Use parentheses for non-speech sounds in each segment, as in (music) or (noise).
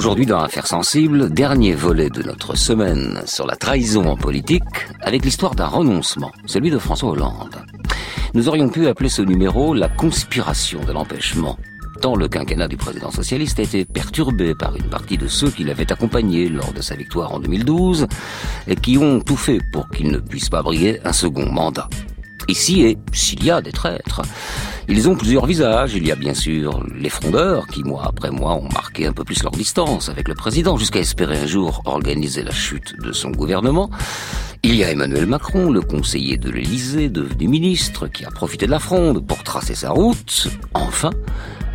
Aujourd'hui dans Affaires sensibles, dernier volet de notre semaine sur la trahison en politique, avec l'histoire d'un renoncement, celui de François Hollande. Nous aurions pu appeler ce numéro la conspiration de l'empêchement, tant le quinquennat du président socialiste a été perturbé par une partie de ceux qui l'avaient accompagné lors de sa victoire en 2012 et qui ont tout fait pour qu'il ne puisse pas briller un second mandat. Ici, et s'il y a des traîtres, ils ont plusieurs visages. Il y a bien sûr les frondeurs qui, mois après mois, ont marqué un peu plus leur distance avec le président jusqu'à espérer un jour organiser la chute de son gouvernement. Il y a Emmanuel Macron, le conseiller de l'Élysée, devenu ministre, qui a profité de la fronde pour tracer sa route. Enfin,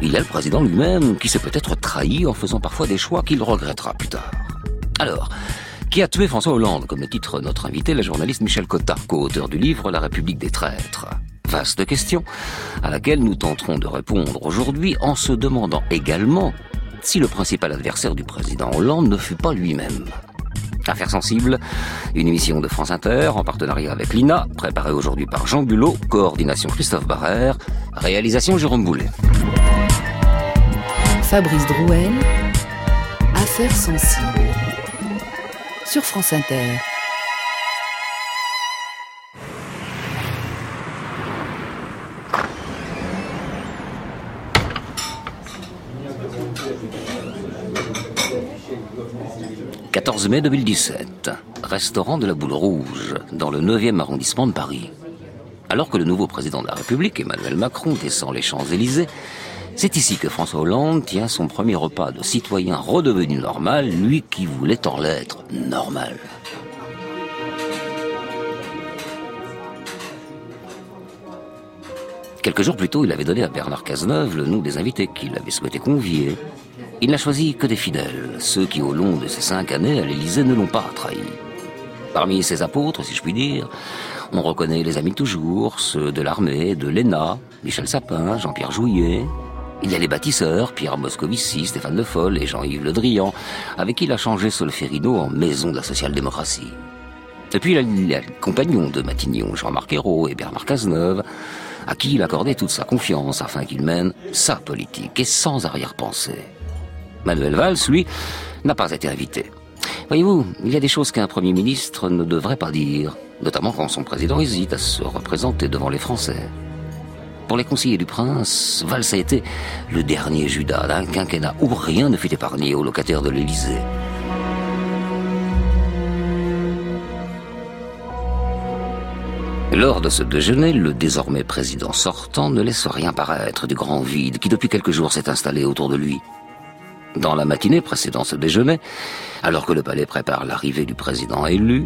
il y a le président lui-même qui s'est peut-être trahi en faisant parfois des choix qu'il regrettera plus tard. Alors, qui a tué François Hollande, comme le titre notre invité, la journaliste Michel Cotta, co-auteur du livre La République des traîtres? Vaste question, à laquelle nous tenterons de répondre aujourd'hui en se demandant également si le principal adversaire du président Hollande ne fut pas lui-même. Affaires sensibles, une émission de France Inter en partenariat avec l'INA, préparée aujourd'hui par Jean Bulot, coordination Christophe Barrère, réalisation Jérôme Boulet. Fabrice Drouel, Affaires sensibles sur France Inter. « 14 mai 2017, restaurant de la Boule Rouge, dans le 9e arrondissement de Paris. Alors que le nouveau président de la République, Emmanuel Macron, descend les Champs-Élysées, c'est ici que François Hollande tient son premier repas de citoyen redevenu normal, lui qui voulait en l'être normal. Quelques jours plus tôt, il avait donné à Bernard Cazeneuve le nom des invités qu'il avait souhaité convier. Il n'a choisi que des fidèles, ceux qui au long de ces cinq années à l'Élysée ne l'ont pas trahi. Parmi ses apôtres, si je puis dire, on reconnaît les amis toujours, ceux de l'armée, de l'ENA, Michel Sapin, Jean-Pierre Jouillet, il y a les bâtisseurs, Pierre Moscovici, Stéphane Le Foll et Jean-Yves Le Drian, avec qui il a changé Solferino en maison de la social-démocratie. Et puis il y a les compagnons de Matignon, Jean-Marc Ayrault et Bernard Cazeneuve, à qui il accordait toute sa confiance afin qu'il mène sa politique et sans arrière-pensée. Manuel Valls, lui, n'a pas été invité. Voyez-vous, il y a des choses qu'un Premier ministre ne devrait pas dire, notamment quand son président hésite à se représenter devant les Français. Pour les conseillers du prince, Valls a été le dernier Judas d'un quinquennat où rien ne fut épargné aux locataires de l'Élysée. Lors de ce déjeuner, le désormais président sortant ne laisse rien paraître du grand vide qui depuis quelques jours s'est installé autour de lui. Dans la matinée précédant ce déjeuner, alors que le palais prépare l'arrivée du président élu,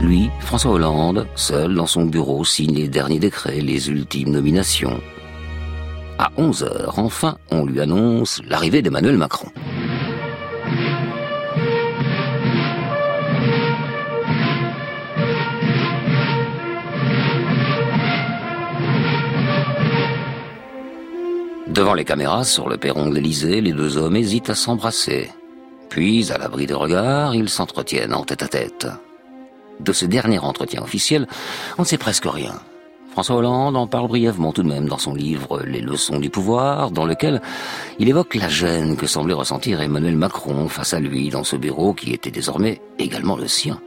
lui, François Hollande, seul dans son bureau, signe les derniers décrets, les ultimes nominations. À 11 heures, enfin, on lui annonce l'arrivée d'Emmanuel Macron. Devant les caméras, sur le perron de l'Élysée, les deux hommes hésitent à s'embrasser. Puis, à l'abri de regard, ils s'entretiennent en tête à tête. De ce dernier entretien officiel, on ne sait presque rien. François Hollande en parle brièvement tout de même dans son livre Les leçons du pouvoir, dans lequel il évoque la gêne que semblait ressentir Emmanuel Macron face à lui dans ce bureau qui était désormais également le sien.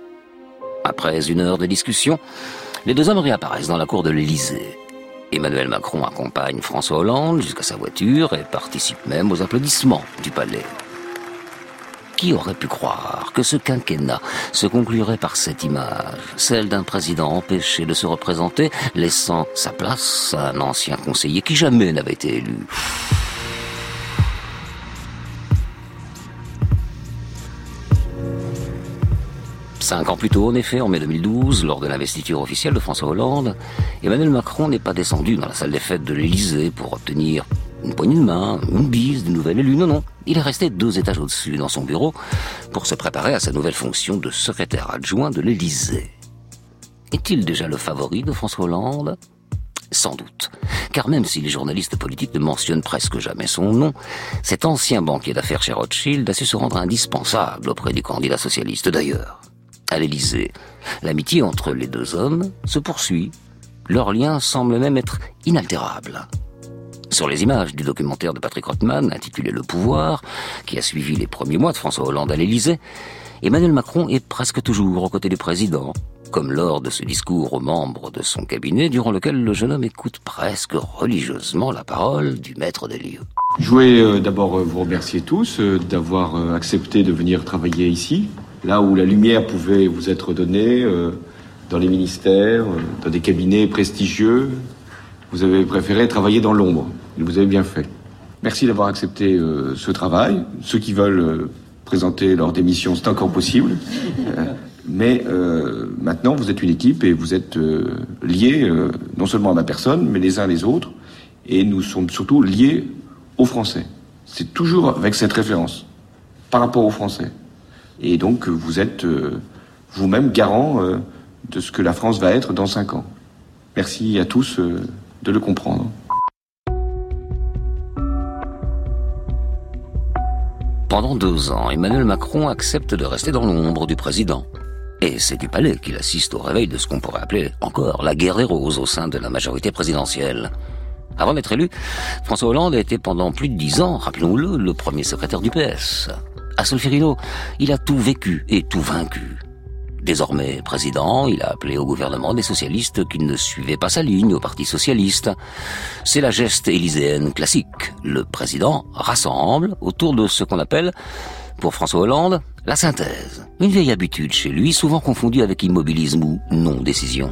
Après une heure de discussion, les deux hommes réapparaissent dans la cour de l'Élysée. Emmanuel Macron accompagne François Hollande jusqu'à sa voiture et participe même aux applaudissements du palais. Qui aurait pu croire que ce quinquennat se conclurait par cette image, celle d'un président empêché de se représenter, laissant sa place à un ancien conseiller qui jamais n'avait été élu? Cinq ans plus tôt, en effet, en mai 2012, lors de l'investiture officielle de François Hollande, Emmanuel Macron n'est pas descendu dans la salle des fêtes de l'Élysée pour obtenir une poignée de main, une bise du nouvel élu. Non, non. Il est resté deux étages au-dessus dans son bureau pour se préparer à sa nouvelle fonction de secrétaire adjoint de l'Élysée. Est-il déjà le favori de François Hollande? Sans doute. Car même si les journalistes politiques ne mentionnent presque jamais son nom, cet ancien banquier d'affaires chez Rothschild a su se rendre indispensable auprès du candidat socialiste d'ailleurs. À l'Élysée, l'amitié entre les deux hommes se poursuit. Leur lien semble même être inaltérable. Sur les images du documentaire de Patrick Rothman intitulé Le pouvoir, qui a suivi les premiers mois de François Hollande à l'Élysée, Emmanuel Macron est presque toujours aux côtés du président, comme lors de ce discours aux membres de son cabinet, durant lequel le jeune homme écoute presque religieusement la parole du maître des lieux. Je voulais euh, d'abord euh, vous remercier tous euh, d'avoir accepté de venir travailler ici, là où la lumière pouvait vous être donnée, dans les ministères, dans des cabinets prestigieux. Vous avez préféré travailler dans l'ombre, vous avez bien fait. Merci d'avoir accepté ce travail. Ceux qui veulent présenter leur démission, c'est encore possible. Euh, mais euh, maintenant, vous êtes une équipe et vous êtes euh, liés non seulement à ma personne, mais les uns les autres. Et nous sommes surtout liés aux Français. C'est toujours avec cette référence par rapport aux Français. Et donc, vous êtes vous-même garant de ce que la France va être dans cinq ans. Merci à tous de le comprendre. Pendant deux ans, Emmanuel Macron accepte de rester dans l'ombre du président. Et c'est du palais qu'il assiste au réveil de ce qu'on pourrait appeler encore la guerre des au sein de la majorité présidentielle. Avant d'être élu, François Hollande a été pendant plus de dix ans, rappelons-le, le premier secrétaire du PS. À Solferino, il a tout vécu et tout vaincu. Désormais président, il a appelé au gouvernement des socialistes qui ne suivaient pas sa ligne au Parti socialiste. C'est la geste élyséenne classique. Le président rassemble autour de ce qu'on appelle, pour François Hollande, la synthèse. Une vieille habitude chez lui, souvent confondue avec immobilisme ou non-décision.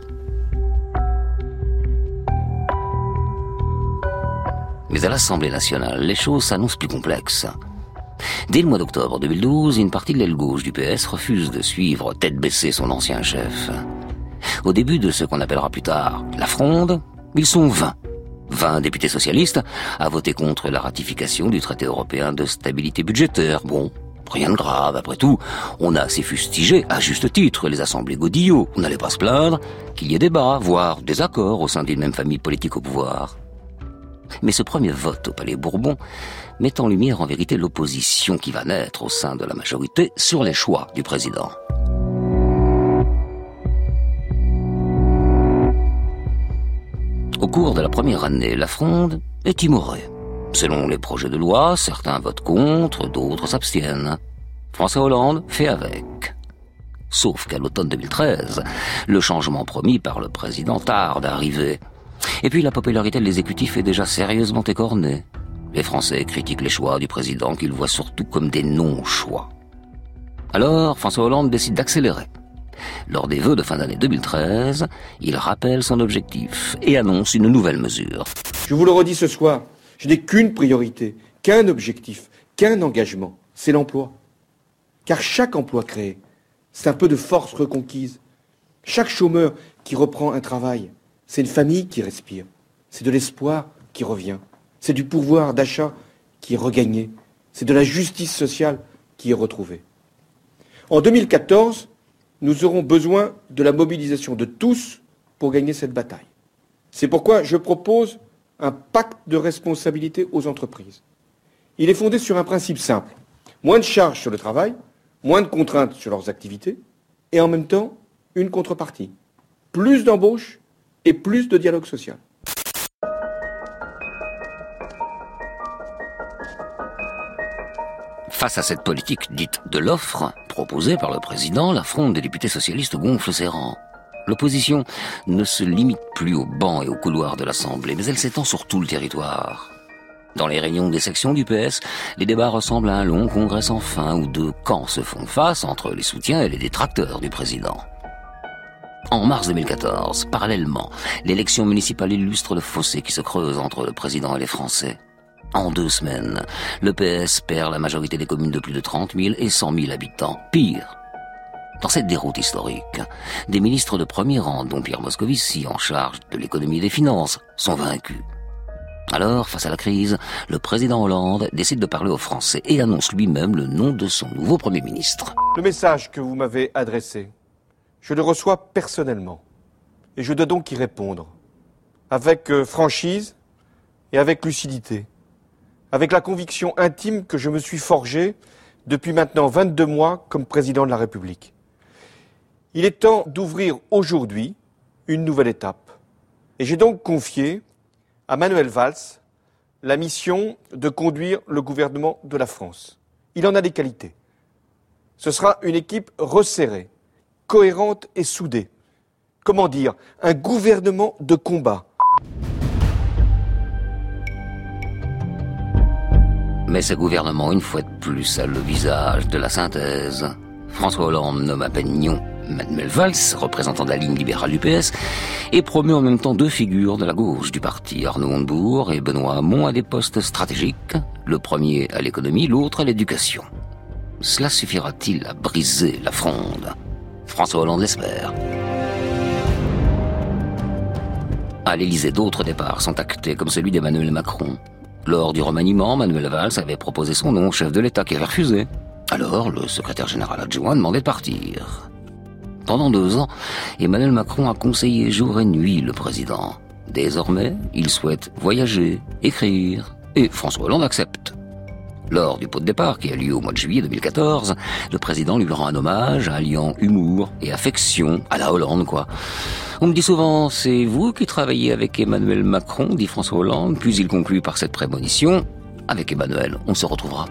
Mais à l'Assemblée nationale, les choses s'annoncent plus complexes. Dès le mois d'octobre 2012, une partie de l'aile gauche du PS refuse de suivre tête baissée son ancien chef. Au début de ce qu'on appellera plus tard la fronde, ils sont 20. 20 députés socialistes à voter contre la ratification du traité européen de stabilité budgétaire. Bon, rien de grave, après tout. On a assez fustigé, à juste titre, les assemblées Godillot. On n'allait pas se plaindre qu'il y ait débat, voire des accords au sein d'une même famille politique au pouvoir. Mais ce premier vote au Palais Bourbon met en lumière en vérité l'opposition qui va naître au sein de la majorité sur les choix du président. Au cours de la première année, la fronde est timorée. Selon les projets de loi, certains votent contre, d'autres s'abstiennent. François Hollande fait avec. Sauf qu'à l'automne 2013, le changement promis par le président tarde à arriver. Et puis la popularité de l'exécutif est déjà sérieusement écornée. Les Français critiquent les choix du président qu'ils voient surtout comme des non-choix. Alors, François Hollande décide d'accélérer. Lors des vœux de fin d'année 2013, il rappelle son objectif et annonce une nouvelle mesure. Je vous le redis ce soir, je n'ai qu'une priorité, qu'un objectif, qu'un engagement, c'est l'emploi. Car chaque emploi créé, c'est un peu de force reconquise. Chaque chômeur qui reprend un travail, c'est une famille qui respire. C'est de l'espoir qui revient. C'est du pouvoir d'achat qui est regagné. C'est de la justice sociale qui est retrouvée. En 2014, nous aurons besoin de la mobilisation de tous pour gagner cette bataille. C'est pourquoi je propose un pacte de responsabilité aux entreprises. Il est fondé sur un principe simple. Moins de charges sur le travail, moins de contraintes sur leurs activités, et en même temps, une contrepartie. Plus d'embauches et plus de dialogue social. Face à cette politique dite de l'offre, proposée par le président, la fronde des députés socialistes gonfle ses rangs. L'opposition ne se limite plus aux bancs et aux couloirs de l'Assemblée, mais elle s'étend sur tout le territoire. Dans les réunions des sections du PS, les débats ressemblent à un long congrès sans fin où deux camps se font face entre les soutiens et les détracteurs du président. En mars 2014, parallèlement, l'élection municipale illustre le fossé qui se creuse entre le président et les Français. En deux semaines, le PS perd la majorité des communes de plus de 30 000 et 100 000 habitants. Pire, dans cette déroute historique, des ministres de premier rang, dont Pierre Moscovici, en charge de l'économie et des finances, sont vaincus. Alors, face à la crise, le président Hollande décide de parler aux Français et annonce lui-même le nom de son nouveau Premier ministre. Le message que vous m'avez adressé je le reçois personnellement. Et je dois donc y répondre. Avec euh, franchise et avec lucidité. Avec la conviction intime que je me suis forgée depuis maintenant 22 mois comme président de la République. Il est temps d'ouvrir aujourd'hui une nouvelle étape. Et j'ai donc confié à Manuel Valls la mission de conduire le gouvernement de la France. Il en a des qualités. Ce sera une équipe resserrée, cohérente et soudée. Comment dire Un gouvernement de combat. Mais ce gouvernement, une fois de plus, a le visage de la synthèse. François Hollande nomme à Peignon Manuel Valls, représentant de la ligne libérale du PS, et promeut en même temps deux figures de la gauche du parti, Arnaud Montebourg et Benoît Hamon, à des postes stratégiques, le premier à l'économie, l'autre à l'éducation. Cela suffira-t-il à briser la fronde? François Hollande l'espère. À l'Élysée, d'autres départs sont actés, comme celui d'Emmanuel Macron. Lors du remaniement, Manuel Valls avait proposé son nom au chef de l'État qui avait refusé. Alors, le secrétaire général adjoint demandait de partir. Pendant deux ans, Emmanuel Macron a conseillé jour et nuit le président. Désormais, il souhaite voyager, écrire, et François Hollande accepte. Lors du pot de départ qui a lieu au mois de juillet 2014, le président lui rend un hommage alliant humour et affection à la Hollande, quoi. On me dit souvent, c'est vous qui travaillez avec Emmanuel Macron, dit François Hollande, puis il conclut par cette prémonition, avec Emmanuel, on se retrouvera.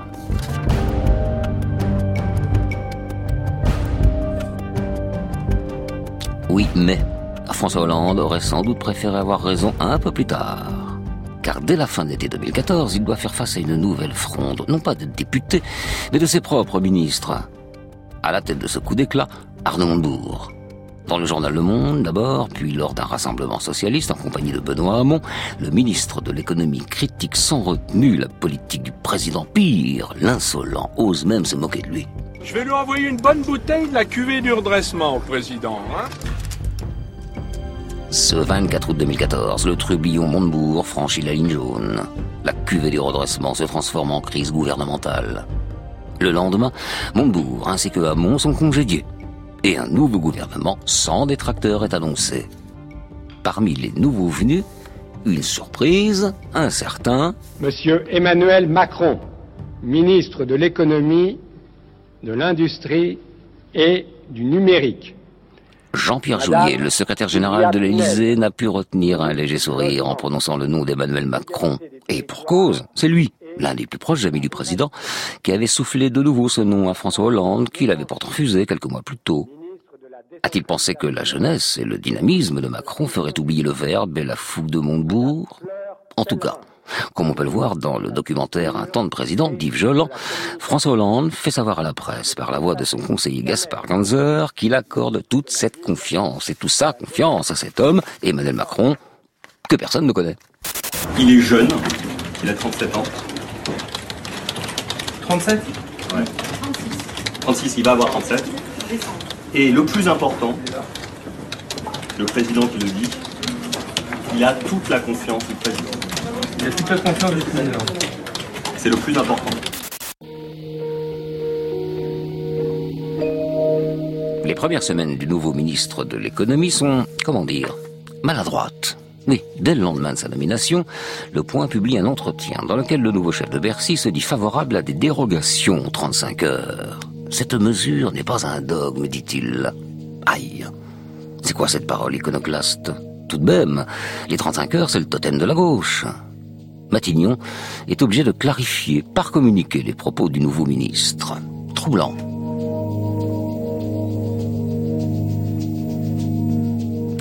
Oui, mais François Hollande aurait sans doute préféré avoir raison un peu plus tard. Car dès la fin de l'été 2014, il doit faire face à une nouvelle fronde, non pas de députés, mais de ses propres ministres. À la tête de ce coup d'éclat, Arnaud Montebourg. Dans le journal Le Monde d'abord, puis lors d'un rassemblement socialiste en compagnie de Benoît Hamon, le ministre de l'économie critique sans retenue la politique du président. Pire, l'insolent ose même se moquer de lui. Je vais lui envoyer une bonne bouteille de la cuvée du redressement président. Hein ce 24 août 2014, le trubillon Montebourg franchit la ligne jaune. La cuvée du redressement se transforme en crise gouvernementale. Le lendemain, Montebourg ainsi que Hamon sont congédiés et un nouveau gouvernement sans détracteurs est annoncé. Parmi les nouveaux venus, une surprise, un certain... Monsieur Emmanuel Macron, ministre de l'économie, de l'industrie et du numérique. Jean-Pierre Jouyet, le secrétaire général de l'Élysée, n'a pu retenir un léger sourire en prononçant le nom d'Emmanuel Macron. Et pour cause, c'est lui, l'un des plus proches amis du président, qui avait soufflé de nouveau ce nom à François Hollande, qu'il avait pourtant refusé quelques mois plus tôt. A-t-il pensé que la jeunesse et le dynamisme de Macron feraient oublier le verbe et la fougue de Montebourg? En tout cas, comme on peut le voir dans le documentaire Un temps de président d'Yves Jolant, François Hollande fait savoir à la presse par la voix de son conseiller Gaspard Ganzer qu'il accorde toute cette confiance et tout ça confiance à cet homme, Emmanuel Macron, que personne ne connaît. Il est jeune, il a 37 ans. 37 Ouais. 36, il va avoir 37. Et le plus important, le président qui le dit, il a toute la confiance du président. Il a toute la confiance du président. C'est le plus important. Les premières semaines du nouveau ministre de l'économie sont, comment dire, maladroites. Oui, dès le lendemain de sa nomination, Le Point publie un entretien dans lequel le nouveau chef de Bercy se dit favorable à des dérogations aux 35 heures. Cette mesure n'est pas un dogme, dit-il. Aïe. C'est quoi cette parole iconoclaste? Tout de même, les 35 heures, c'est le totem de la gauche. Matignon est obligé de clarifier par communiqué les propos du nouveau ministre. Troublant.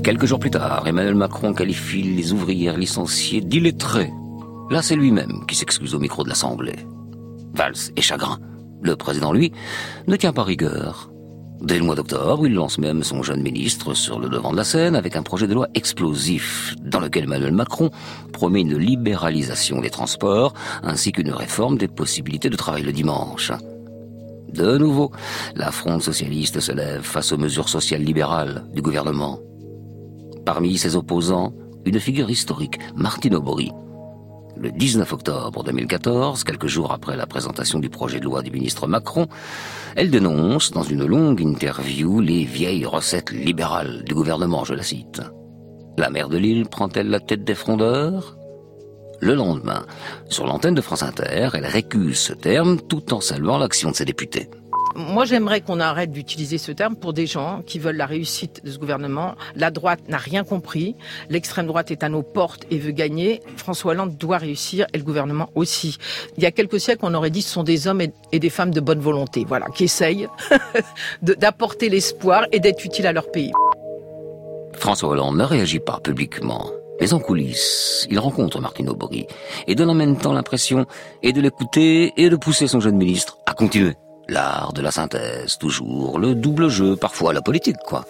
Quelques jours plus tard, Emmanuel Macron qualifie les ouvrières licenciées d'illettrées. Là, c'est lui-même qui s'excuse au micro de l'Assemblée. Valls est chagrin. Le président, lui, ne tient pas rigueur. Dès le mois d'octobre, il lance même son jeune ministre sur le devant de la scène avec un projet de loi explosif dans lequel Emmanuel Macron promet une libéralisation des transports ainsi qu'une réforme des possibilités de travail le dimanche. De nouveau, la fronde socialiste se lève face aux mesures sociales libérales du gouvernement. Parmi ses opposants, une figure historique, Martine Aubry. Le 19 octobre 2014, quelques jours après la présentation du projet de loi du ministre Macron, elle dénonce dans une longue interview les vieilles recettes libérales du gouvernement, je la cite. La maire de Lille prend-elle la tête des frondeurs? Le lendemain, sur l'antenne de France Inter, elle récuse ce terme tout en saluant l'action de ses députés. Moi, j'aimerais qu'on arrête d'utiliser ce terme pour des gens qui veulent la réussite de ce gouvernement. La droite n'a rien compris. L'extrême droite est à nos portes et veut gagner. François Hollande doit réussir et le gouvernement aussi. Il y a quelques siècles, on aurait dit ce sont des hommes et des femmes de bonne volonté, voilà, qui essayent (laughs) d'apporter l'espoir et d'être utiles à leur pays. François Hollande ne réagit pas publiquement. Mais en coulisses, il rencontre Martine Aubry et donne en même temps l'impression et de l'écouter et de pousser son jeune ministre à continuer. L'art de la synthèse, toujours, le double jeu, parfois la politique, quoi.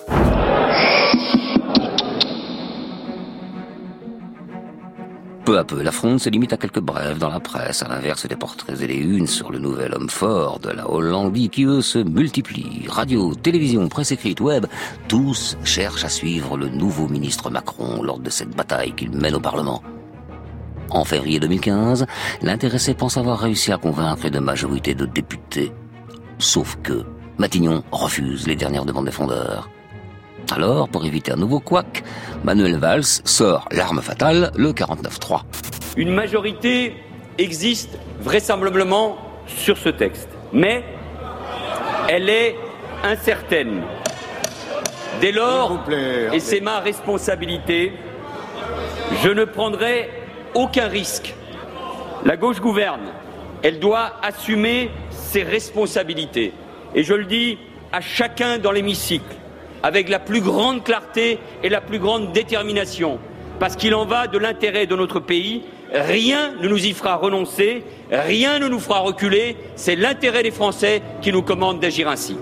Peu à peu, la fronde se limite à quelques brèves dans la presse, à l'inverse des portraits et des unes sur le nouvel homme fort de la Hollandie qui, eux, se multiplient. Radio, télévision, presse écrite, web, tous cherchent à suivre le nouveau ministre Macron lors de cette bataille qu'il mène au Parlement. En février 2015, l'intéressé pense avoir réussi à convaincre une majorité de députés. Sauf que Matignon refuse les dernières demandes des fondeurs. Alors, pour éviter un nouveau couac, Manuel Valls sort l'arme fatale, le 49-3. Une majorité existe vraisemblablement sur ce texte, mais elle est incertaine. Dès lors, et c'est ma responsabilité, je ne prendrai aucun risque. La gauche gouverne, elle doit assumer ses responsabilités. Et je le dis à chacun dans l'hémicycle, avec la plus grande clarté et la plus grande détermination, parce qu'il en va de l'intérêt de notre pays. Rien ne nous y fera renoncer, rien ne nous fera reculer. C'est l'intérêt des Français qui nous commande d'agir ainsi.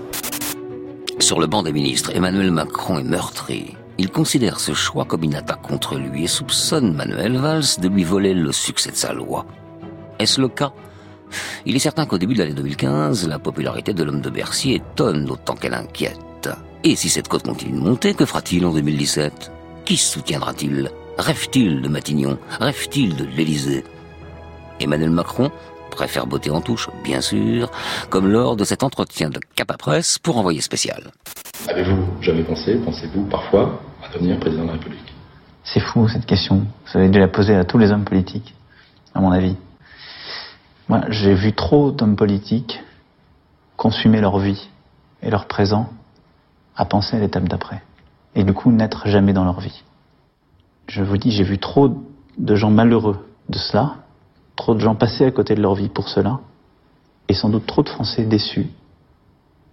Sur le banc des ministres, Emmanuel Macron est meurtri. Il considère ce choix comme une attaque contre lui et soupçonne Manuel Valls de lui voler le succès de sa loi. Est-ce le cas Il est certain qu'au début de l'année 2015, la popularité de l'homme de Bercy étonne autant qu'elle inquiète. Et si cette cote continue de monter, que fera-t-il en 2017 Qui soutiendra-t-il? Rêve-t-il de Matignon? Rêve-t-il de l'Élysée? Emmanuel Macron préfère botter en touche, bien sûr, comme lors de cet entretien de Cap Presse pour envoyer spécial. Avez-vous jamais pensé, pensez-vous parfois, à devenir président de la République? C'est fou cette question. Vous avez dû la poser à tous les hommes politiques, à mon avis. Moi, j'ai vu trop d'hommes politiques consumer leur vie et leur présent à penser à l'étape d'après. Et du coup, n'être jamais dans leur vie. Je vous dis, j'ai vu trop de gens malheureux de cela, trop de gens passer à côté de leur vie pour cela, et sans doute trop de Français déçus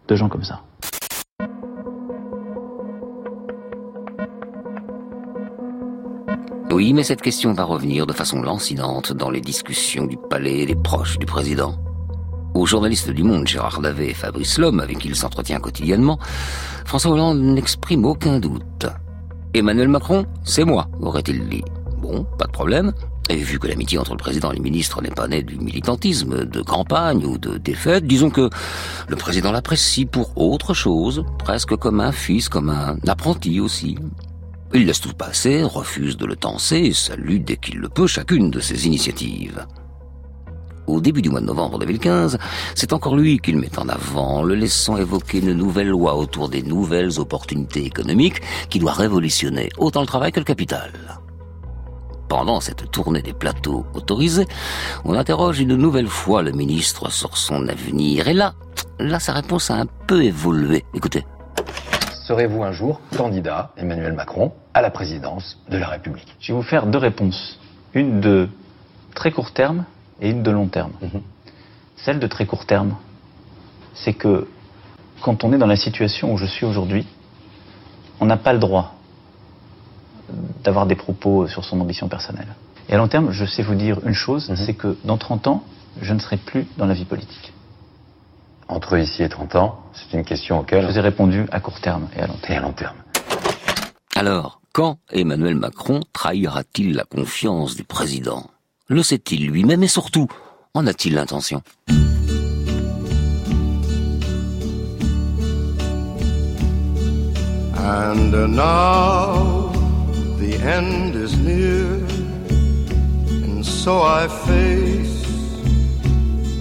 de gens comme ça. Oui, mais cette question va revenir de façon lancinante dans les discussions du palais des proches du président. Aux journalistes du Monde, Gérard Davet et Fabrice Lhomme, avec qui il s'entretient quotidiennement, François Hollande n'exprime aucun doute. Emmanuel Macron, c'est moi, aurait-il dit. Bon, pas de problème. Et vu que l'amitié entre le président et le ministre n'est pas née du militantisme, de campagne ou de défaite, disons que le président l'apprécie pour autre chose, presque comme un fils, comme un apprenti aussi. Il laisse tout passer, refuse de le tenser et salue dès qu'il le peut chacune de ses initiatives. Au début du mois de novembre 2015, c'est encore lui qu'il met en avant, le laissant évoquer une nouvelle loi autour des nouvelles opportunités économiques qui doit révolutionner autant le travail que le capital. Pendant cette tournée des plateaux autorisés, on interroge une nouvelle fois le ministre sur son avenir. Et là, là, sa réponse a un peu évolué. Écoutez. Serez-vous un jour candidat, Emmanuel Macron, à la présidence de la République? Je vais vous faire deux réponses. Une de très court terme et une de long terme. Mhm. Celle de très court terme, c'est que quand on est dans la situation où je suis aujourd'hui, on n'a pas le droit d'avoir des propos sur son ambition personnelle. Et à long terme, je sais vous dire une chose, mhm. c'est que dans 30 ans, je ne serai plus dans la vie politique. Entre ici et 30 ans, c'est une question auquel... Je vous ai répondu à court terme et à long terme. Et à long terme. Alors, quand Emmanuel Macron trahira-t-il la confiance du président? Le sait-il lui-même et surtout, en a-t-il l'intention? And now the end is near, and so I face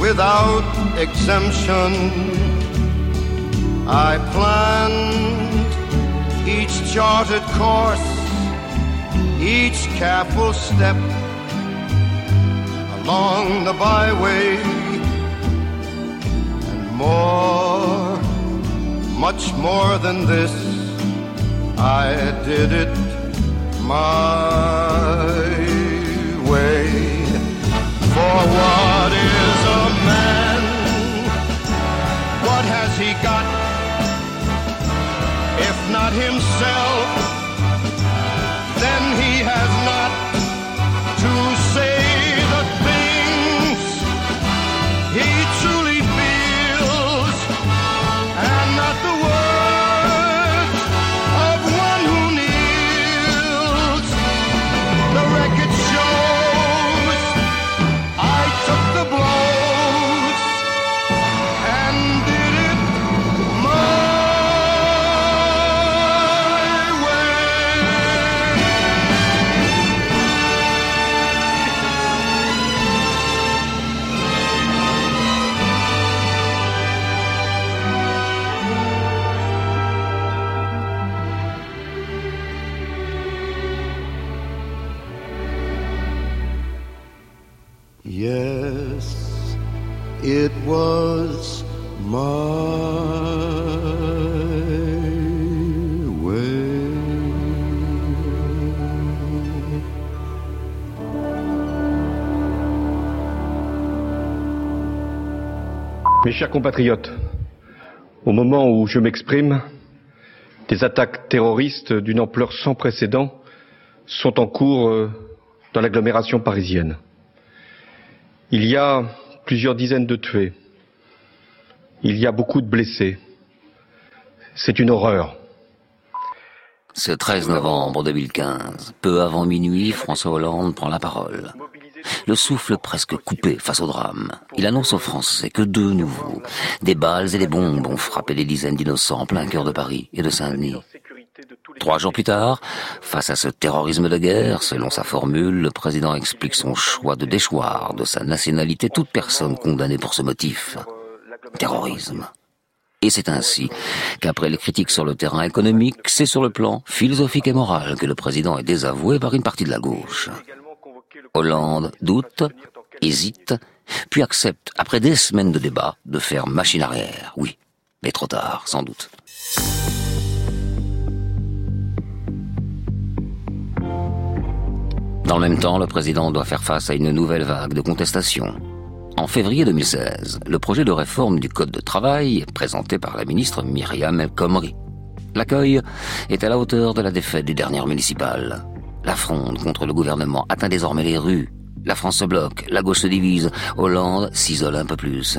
without exemption. I planned each charted course, each careful step along the byway, and more, much more than this, I did it my way. For what he got? if not himself, Mes chers compatriotes, au moment où je m'exprime, des attaques terroristes d'une ampleur sans précédent sont en cours dans l'agglomération parisienne. Il y a plusieurs dizaines de tués. Il y a beaucoup de blessés. C'est une horreur. Ce 13 novembre 2015, peu avant minuit, François Hollande prend la parole. Le souffle presque coupé face au drame. Il annonce aux Français que de nouveau, des balles et des bombes ont frappé des dizaines d'innocents en plein cœur de Paris et de Saint-Denis. Trois jours plus tard, face à ce terrorisme de guerre, selon sa formule, le président explique son choix de déchoir de sa nationalité toute personne condamnée pour ce motif. Terrorisme. Et c'est ainsi qu'après les critiques sur le terrain économique, c'est sur le plan philosophique et moral que le président est désavoué par une partie de la gauche. Hollande doute, hésite, puis accepte, après des semaines de débat, de faire machine arrière. Oui, mais trop tard, sans doute. Dans le même temps, le président doit faire face à une nouvelle vague de contestation. En février 2016, le projet de réforme du Code de travail est présenté par la ministre Myriam El Khomri. L'accueil est à la hauteur de la défaite des dernières municipales. La fronde contre le gouvernement atteint désormais les rues. La France se bloque, la gauche se divise, Hollande s'isole un peu plus.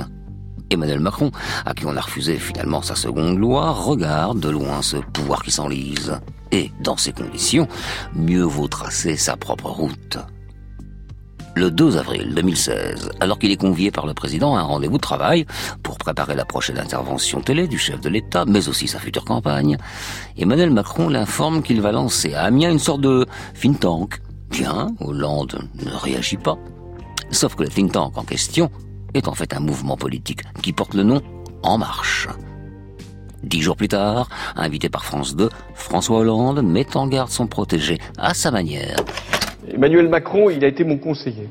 Emmanuel Macron, à qui on a refusé finalement sa seconde loi, regarde de loin ce pouvoir qui s'enlise. Et, dans ces conditions, mieux vaut tracer sa propre route. Le 2 avril 2016, alors qu'il est convié par le président à un rendez-vous de travail pour préparer la prochaine intervention télé du chef de l'État, mais aussi sa future campagne, Emmanuel Macron l'informe qu'il va lancer à Amiens une sorte de think tank. Bien, Hollande ne réagit pas. Sauf que le think tank en question est en fait un mouvement politique qui porte le nom En Marche. Dix jours plus tard, invité par France 2, François Hollande met en garde son protégé à sa manière. Emmanuel Macron, il a été mon conseiller.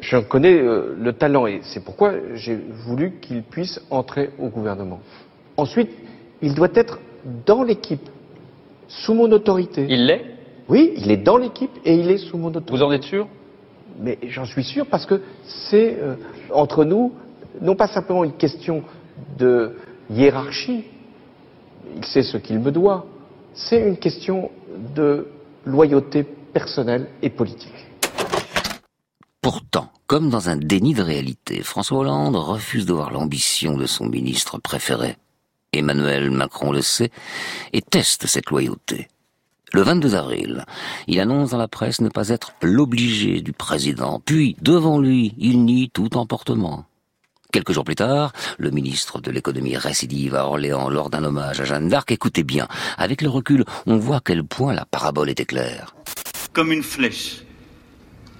Je connais euh, le talent et c'est pourquoi j'ai voulu qu'il puisse entrer au gouvernement. Ensuite, il doit être dans l'équipe, sous mon autorité. Il l'est? Oui, il est dans l'équipe et il est sous mon autorité. Vous en êtes sûr? Mais j'en suis sûr parce que c'est euh, entre nous non pas simplement une question de hiérarchie, il sait ce qu'il me doit, c'est une question de loyauté personnelle et politique. Pourtant, comme dans un déni de réalité, François Hollande refuse de voir l'ambition de son ministre préféré. Emmanuel Macron le sait et teste cette loyauté. Le 22 avril, il annonce dans la presse ne pas être l'obligé du président, puis, devant lui, il nie tout emportement. Quelques jours plus tard, le ministre de l'économie récidive à Orléans lors d'un hommage à Jeanne d'Arc. Écoutez bien, avec le recul, on voit à quel point la parabole était claire. Comme une flèche,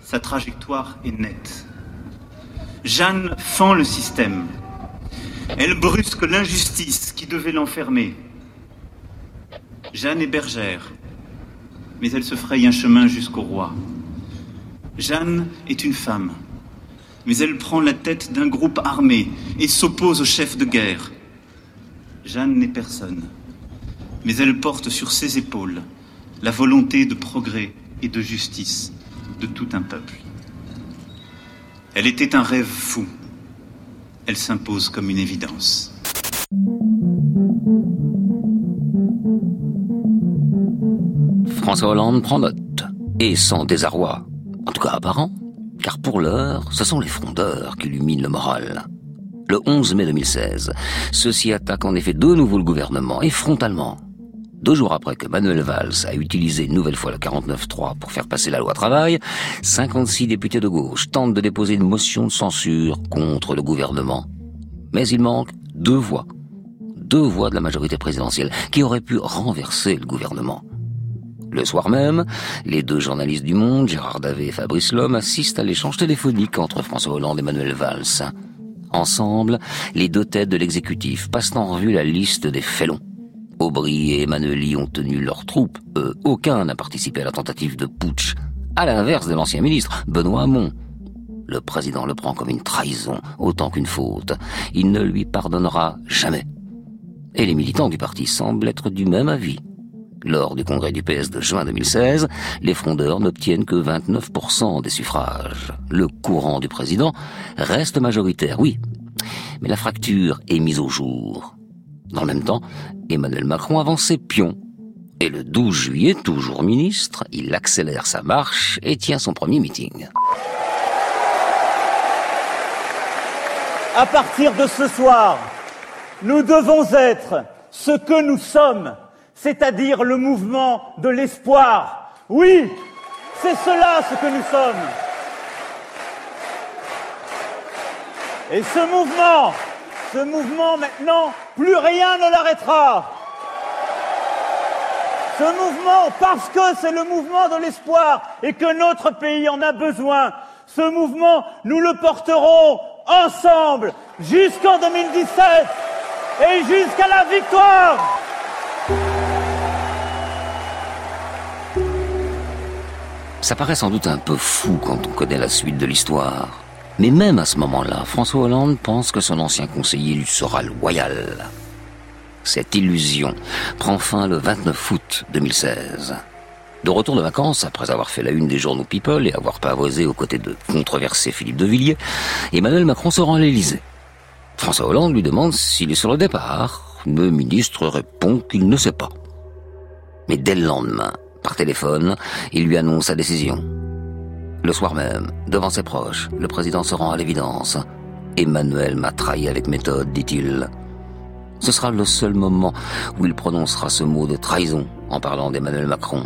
sa trajectoire est nette. Jeanne fend le système. Elle brusque l'injustice qui devait l'enfermer. Jeanne est bergère, mais elle se fraye un chemin jusqu'au roi. Jeanne est une femme, mais elle prend la tête d'un groupe armé et s'oppose au chef de guerre. Jeanne n'est personne, mais elle porte sur ses épaules la volonté de progrès et de justice de tout un peuple. Elle était un rêve fou. Elle s'impose comme une évidence. François Hollande prend note, et sans désarroi, en tout cas apparent, car pour l'heure, ce sont les frondeurs qui illuminent le moral. Le 11 mai 2016, ceux-ci attaquent en effet de nouveau le gouvernement, et frontalement. Deux jours après que Manuel Valls a utilisé une nouvelle fois le 49-3 pour faire passer la loi travail, 56 députés de gauche tentent de déposer une motion de censure contre le gouvernement. Mais il manque deux voix. Deux voix de la majorité présidentielle qui auraient pu renverser le gouvernement. Le soir même, les deux journalistes du Monde, Gérard Davé et Fabrice Lhomme, assistent à l'échange téléphonique entre François Hollande et Manuel Valls. Ensemble, les deux têtes de l'exécutif passent en revue la liste des félons. Aubry et Emmanueli ont tenu leurs troupes. Eux, aucun n'a participé à la tentative de putsch. À l'inverse de l'ancien ministre, Benoît Hamon. Le président le prend comme une trahison, autant qu'une faute. Il ne lui pardonnera jamais. Et les militants du parti semblent être du même avis. Lors du congrès du PS de juin 2016, les frondeurs n'obtiennent que 29% des suffrages. Le courant du président reste majoritaire, oui. Mais la fracture est mise au jour. Dans le même temps, Emmanuel Macron avance ses pions. Et le 12 juillet, toujours ministre, il accélère sa marche et tient son premier meeting. À partir de ce soir, nous devons être ce que nous sommes c'est-à-dire le mouvement de l'espoir. Oui, c'est cela ce que nous sommes. Et ce mouvement, ce mouvement maintenant, plus rien ne l'arrêtera. Ce mouvement, parce que c'est le mouvement de l'espoir et que notre pays en a besoin, ce mouvement, nous le porterons ensemble jusqu'en 2017 et jusqu'à la victoire. Ça paraît sans doute un peu fou quand on connaît la suite de l'histoire. Mais même à ce moment-là, François Hollande pense que son ancien conseiller lui sera loyal. Cette illusion prend fin le 29 août 2016. De retour de vacances, après avoir fait la une des journaux People et avoir pavoisé aux côtés de controversé Philippe de Villiers, Emmanuel Macron se rend à l'Élysée. François Hollande lui demande s'il est sur le départ. Le ministre répond qu'il ne sait pas. Mais dès le lendemain, par téléphone, il lui annonce sa décision. Le soir même, devant ses proches, le président se rend à l'évidence. Emmanuel m'a trahi avec méthode, dit-il. Ce sera le seul moment où il prononcera ce mot de trahison en parlant d'Emmanuel Macron.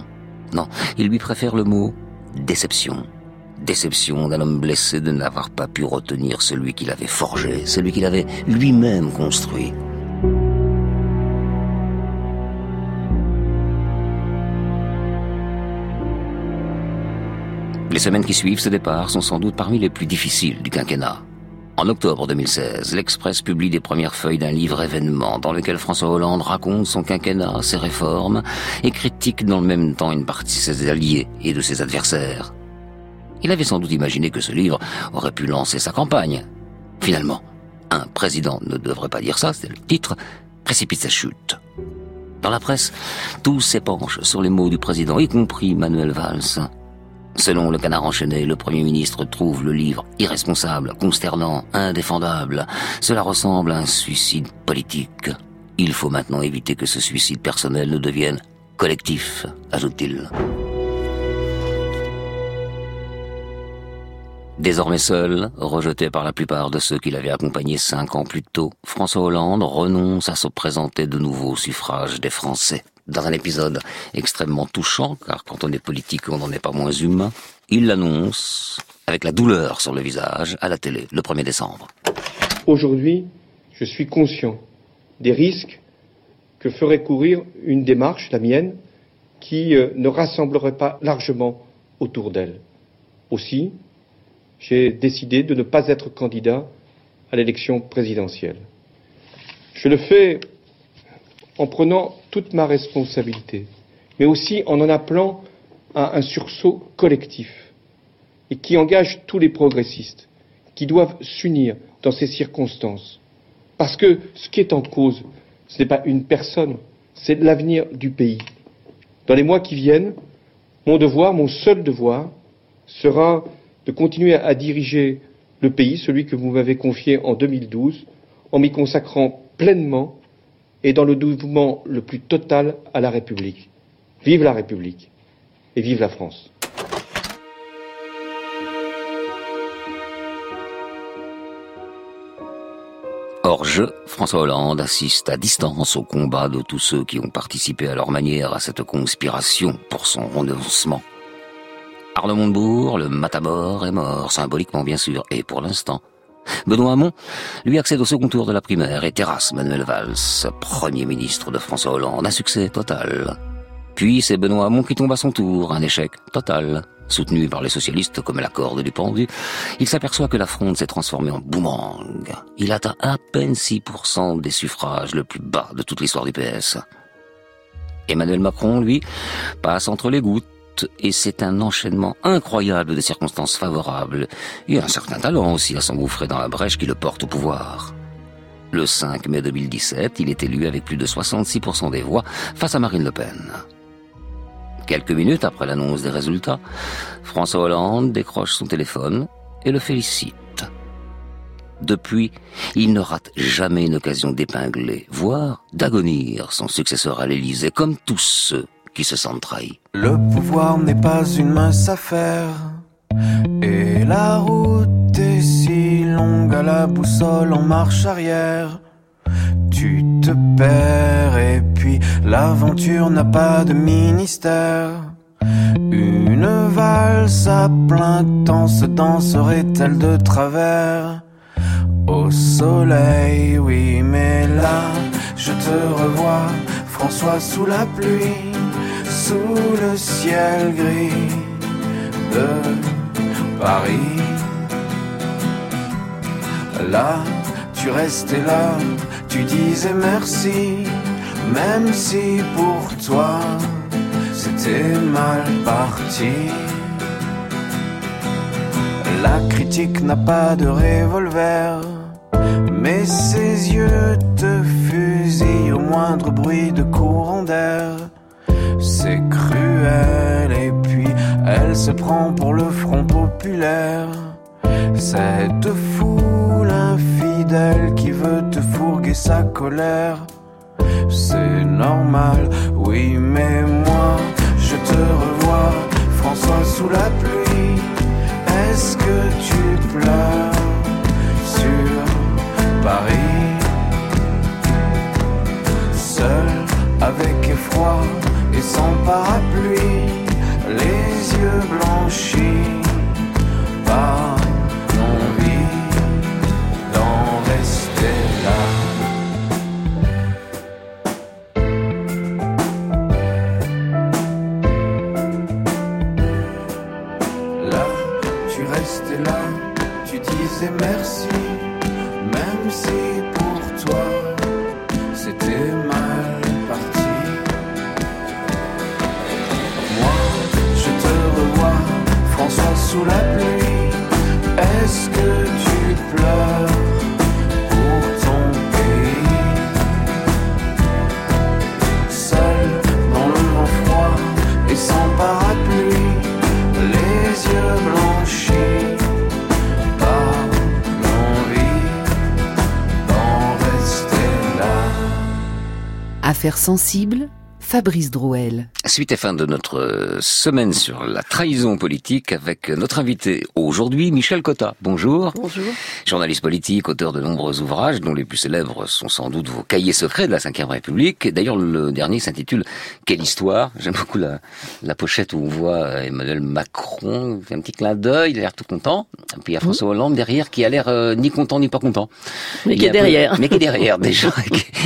Non, il lui préfère le mot déception. Déception d'un homme blessé de n'avoir pas pu retenir celui qu'il avait forgé, celui qu'il avait lui-même construit. Les semaines qui suivent ce départ sont sans doute parmi les plus difficiles du quinquennat. En octobre 2016, l'Express publie les premières feuilles d'un livre événement dans lequel François Hollande raconte son quinquennat, ses réformes, et critique dans le même temps une partie de ses alliés et de ses adversaires. Il avait sans doute imaginé que ce livre aurait pu lancer sa campagne. Finalement, un président ne devrait pas dire ça, c'est le titre, précipite sa chute. Dans la presse, tout s'épanche sur les mots du président, y compris Manuel Valls. Selon le canard enchaîné, le Premier ministre trouve le livre irresponsable, consternant, indéfendable. Cela ressemble à un suicide politique. Il faut maintenant éviter que ce suicide personnel ne devienne collectif, ajoute-t-il. Désormais seul, rejeté par la plupart de ceux qui l'avaient accompagné cinq ans plus tôt, François Hollande renonce à se présenter de nouveau au suffrage des Français. Dans un épisode extrêmement touchant, car quand on est politique, on n'en est pas moins humain, il l'annonce avec la douleur sur le visage à la télé le 1er décembre. Aujourd'hui, je suis conscient des risques que ferait courir une démarche, la mienne, qui euh, ne rassemblerait pas largement autour d'elle. Aussi, j'ai décidé de ne pas être candidat à l'élection présidentielle. Je le fais en prenant toute ma responsabilité, mais aussi en en appelant à un sursaut collectif et qui engage tous les progressistes, qui doivent s'unir dans ces circonstances. Parce que ce qui est en cause, ce n'est pas une personne, c'est l'avenir du pays. Dans les mois qui viennent, mon devoir, mon seul devoir, sera de continuer à diriger le pays, celui que vous m'avez confié en 2012, en m'y consacrant pleinement et dans le dévouement le plus total à la République. Vive la République et vive la France. Hors jeu, François Hollande assiste à distance au combat de tous ceux qui ont participé à leur manière à cette conspiration pour son renoncement. Arnaud Montebourg, le matamor, est mort, symboliquement bien sûr, et pour l'instant. Benoît Hamon, lui accède au second tour de la primaire et terrasse Manuel Valls, premier ministre de François Hollande, un succès total. Puis c'est Benoît Hamon qui tombe à son tour, un échec total. Soutenu par les socialistes comme la corde du pendu, il s'aperçoit que la fronde s'est transformée en boomerang. Il atteint à peine 6% des suffrages, le plus bas de toute l'histoire du PS. Emmanuel Macron, lui, passe entre les gouttes et c'est un enchaînement incroyable de circonstances favorables et un certain talent aussi à s'engouffrer dans la brèche qui le porte au pouvoir. Le 5 mai 2017, il est élu avec plus de 66% des voix face à Marine Le Pen. Quelques minutes après l'annonce des résultats, François Hollande décroche son téléphone et le félicite. Depuis, il ne rate jamais une occasion d'épingler, voire d'agonir son successeur à l'Élysée, comme tous ceux se sentent trahis. Le pouvoir n'est pas une mince affaire, et la route est si longue à la boussole en marche arrière. Tu te perds et puis l'aventure n'a pas de ministère. Une valse à plein temps se danserait-elle de travers? Au soleil, oui, mais là, je te revois, François sous la pluie, sous le ciel gris de Paris. Là, tu restais là, tu disais merci, même si pour toi c'était mal parti. La critique n'a pas de revolver, mais ses yeux te fusillent au moindre bruit de courant d'air. C'est cruel et puis elle se prend pour le front populaire. Cette foule infidèle qui veut te fourguer sa colère. C'est normal, oui, mais moi je te revois, François sous la pluie. Est-ce que tu pleures sur Paris? Avec effroi et sans parapluie, les yeux blanchis par l'envie d'en rester là. Là, tu restais là, tu disais même Sensibles, Fabrice Drouel. Suite et fin de notre euh, semaine sur la trahison politique avec notre invité aujourd'hui, Michel Cotta. Bonjour. Bonjour. Journaliste politique, auteur de nombreux ouvrages, dont les plus célèbres sont sans doute vos cahiers secrets de la Ve République. D'ailleurs, le dernier s'intitule Quelle histoire J'aime beaucoup la, la, pochette où on voit Emmanuel Macron, fait un petit clin d'œil, il a l'air tout content. Et puis il y a François Hollande derrière qui a l'air euh, ni content ni pas content. Mais qui est derrière. Peu, (laughs) mais qui est derrière déjà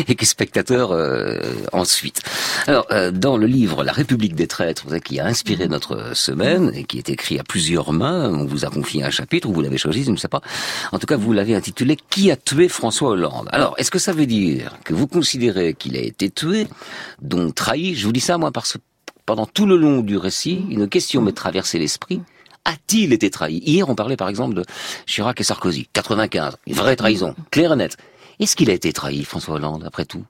et qui est spectateur euh, ensuite. Alors, euh, dans le livre La République des traîtres, qui a inspiré notre semaine et qui est écrit à plusieurs mains, on vous a confié un chapitre, ou vous l'avez choisi, je ne sais pas. En tout cas, vous l'avez intitulé Qui a tué François Hollande? Alors, est-ce que ça veut dire que vous considérez qu'il a été tué, donc trahi? Je vous dis ça, moi, parce que pendant tout le long du récit, une question m'est traversée l'esprit. A-t-il été trahi? Hier, on parlait par exemple de Chirac et Sarkozy. 95, une vraie trahison, claire et nette. Est-ce qu'il a été trahi, François Hollande, après tout?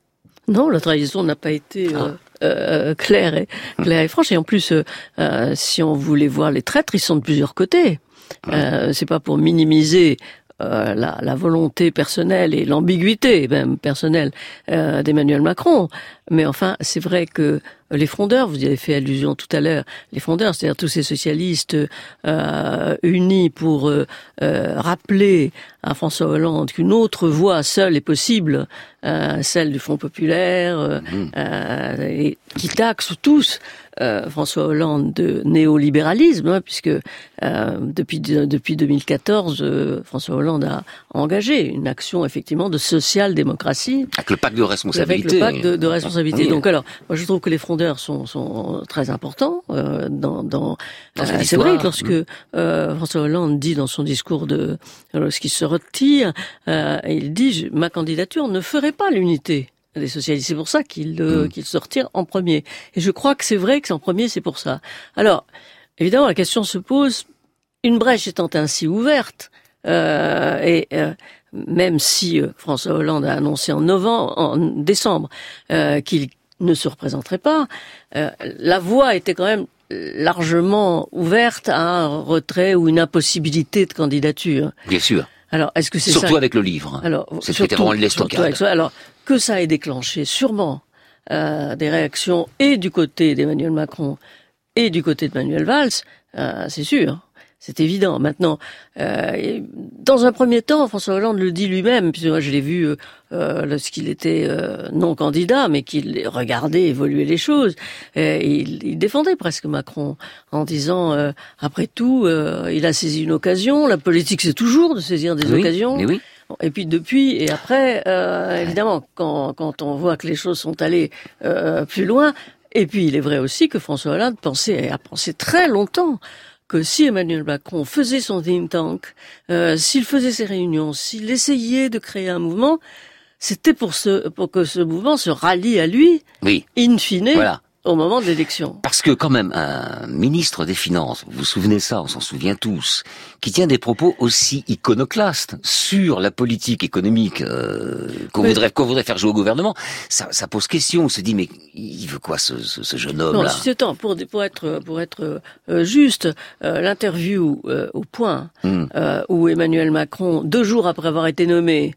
Non, la trahison n'a pas été euh, euh, claire, et, claire et franche. Et en plus, euh, euh, si on voulait voir les traîtres, ils sont de plusieurs côtés. Euh, c'est pas pour minimiser euh, la, la, volonté personnelle et l'ambiguïté même personnelle euh, d'Emmanuel Macron. Mais enfin, c'est vrai que les frondeurs, vous y avez fait allusion tout à l'heure, les frondeurs, c'est-à-dire tous ces socialistes euh, unis pour euh, rappeler à François Hollande qu'une autre voie seule est possible, celle du Front populaire, mmh. et qui taxe tous euh, François Hollande de néolibéralisme, hein, puisque euh, depuis depuis 2014, euh, François Hollande a engagé une action effectivement de social-démocratie avec le pacte de responsabilité. Avec le pacte de, de responsabilité. Donc alors, moi je trouve que les frondeurs sont, sont très importants euh, dans. dans, dans c'est vrai que lorsque François Hollande dit dans son discours de lorsqu'il se retire, il dit ma candidature ne ferait pas l'unité des socialistes. C'est pour ça qu'ils euh, mm. se retirent en premier. Et je crois que c'est vrai que c'est en premier, c'est pour ça. Alors, évidemment, la question se pose, une brèche étant ainsi ouverte, euh, et euh, même si euh, François Hollande a annoncé en novembre, en décembre, euh, qu'il ne se représenterait pas, la voie était quand même largement ouverte à un retrait ou une impossibilité de candidature. Bien sûr. Alors, est-ce que c'est surtout avec le livre Alors, c'est surtout, surtout alors que ça ait déclenché sûrement euh, des réactions et du côté d'Emmanuel Macron et du côté de Manuel Valls, euh, c'est sûr. C'est évident. Maintenant, euh, dans un premier temps, François Hollande le dit lui-même, puisque moi je l'ai vu euh, euh lorsqu'il était euh, non candidat, mais qu'il regardait évoluer les choses. il, il, défendait presque Macron en disant, euh, après tout, il a saisi une occasion. La politique, c'est toujours de saisir des oui, occasions. Mais oui. Et puis depuis et après, évidemment, quand, quand on voit que les choses sont allées plus loin, et puis il est vrai aussi que François Hollande pensait, a pensé très longtemps que si Emmanuel Macron faisait son think tank, euh, s'il faisait ses réunions, s'il essayait de créer un mouvement, c'était pour, ce, pour que ce mouvement se rallie à lui, oui. in fine, voilà au moment de l'élection. Parce que quand même, un ministre des Finances, vous vous souvenez ça, on s'en souvient tous, qui tient des propos aussi iconoclastes sur la politique économique euh, qu'on voudrait, qu'on voudrait faire jouer au gouvernement, ça, ça, pose question. On se dit, mais il veut quoi ce, ce, ce jeune homme-là? Non, c'est temps, pour, pour être, pour être euh, juste, euh, l'interview euh, au point mm. où Emmanuel Macron, deux jours après avoir été nommé,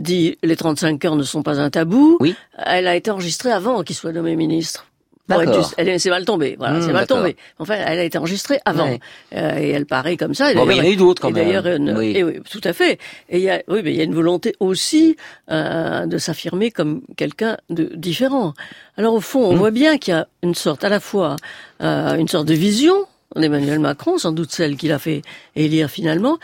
dit les 35 heures ne sont pas un tabou, oui. elle a été enregistrée avant qu'il soit nommé ministre. D'accord. Elle s'est mal tombée. Voilà, Mmh, c'est mal tombée. Enfin, elle a été enregistrée avant, Ouais. Euh, et elle paraît comme ça. Et Bon, mais il y en a eu d'autres, quand même. D'ailleurs, Oui. et oui, tout à fait. Et il y a, oui, mais il y a une volonté aussi euh, de s'affirmer comme quelqu'un de différent. Alors au fond, on Mmh. voit bien qu'il y a une sorte, à la fois, euh, une sorte de vision d'Emmanuel Macron, sans doute celle qu'il a fait élire finalement,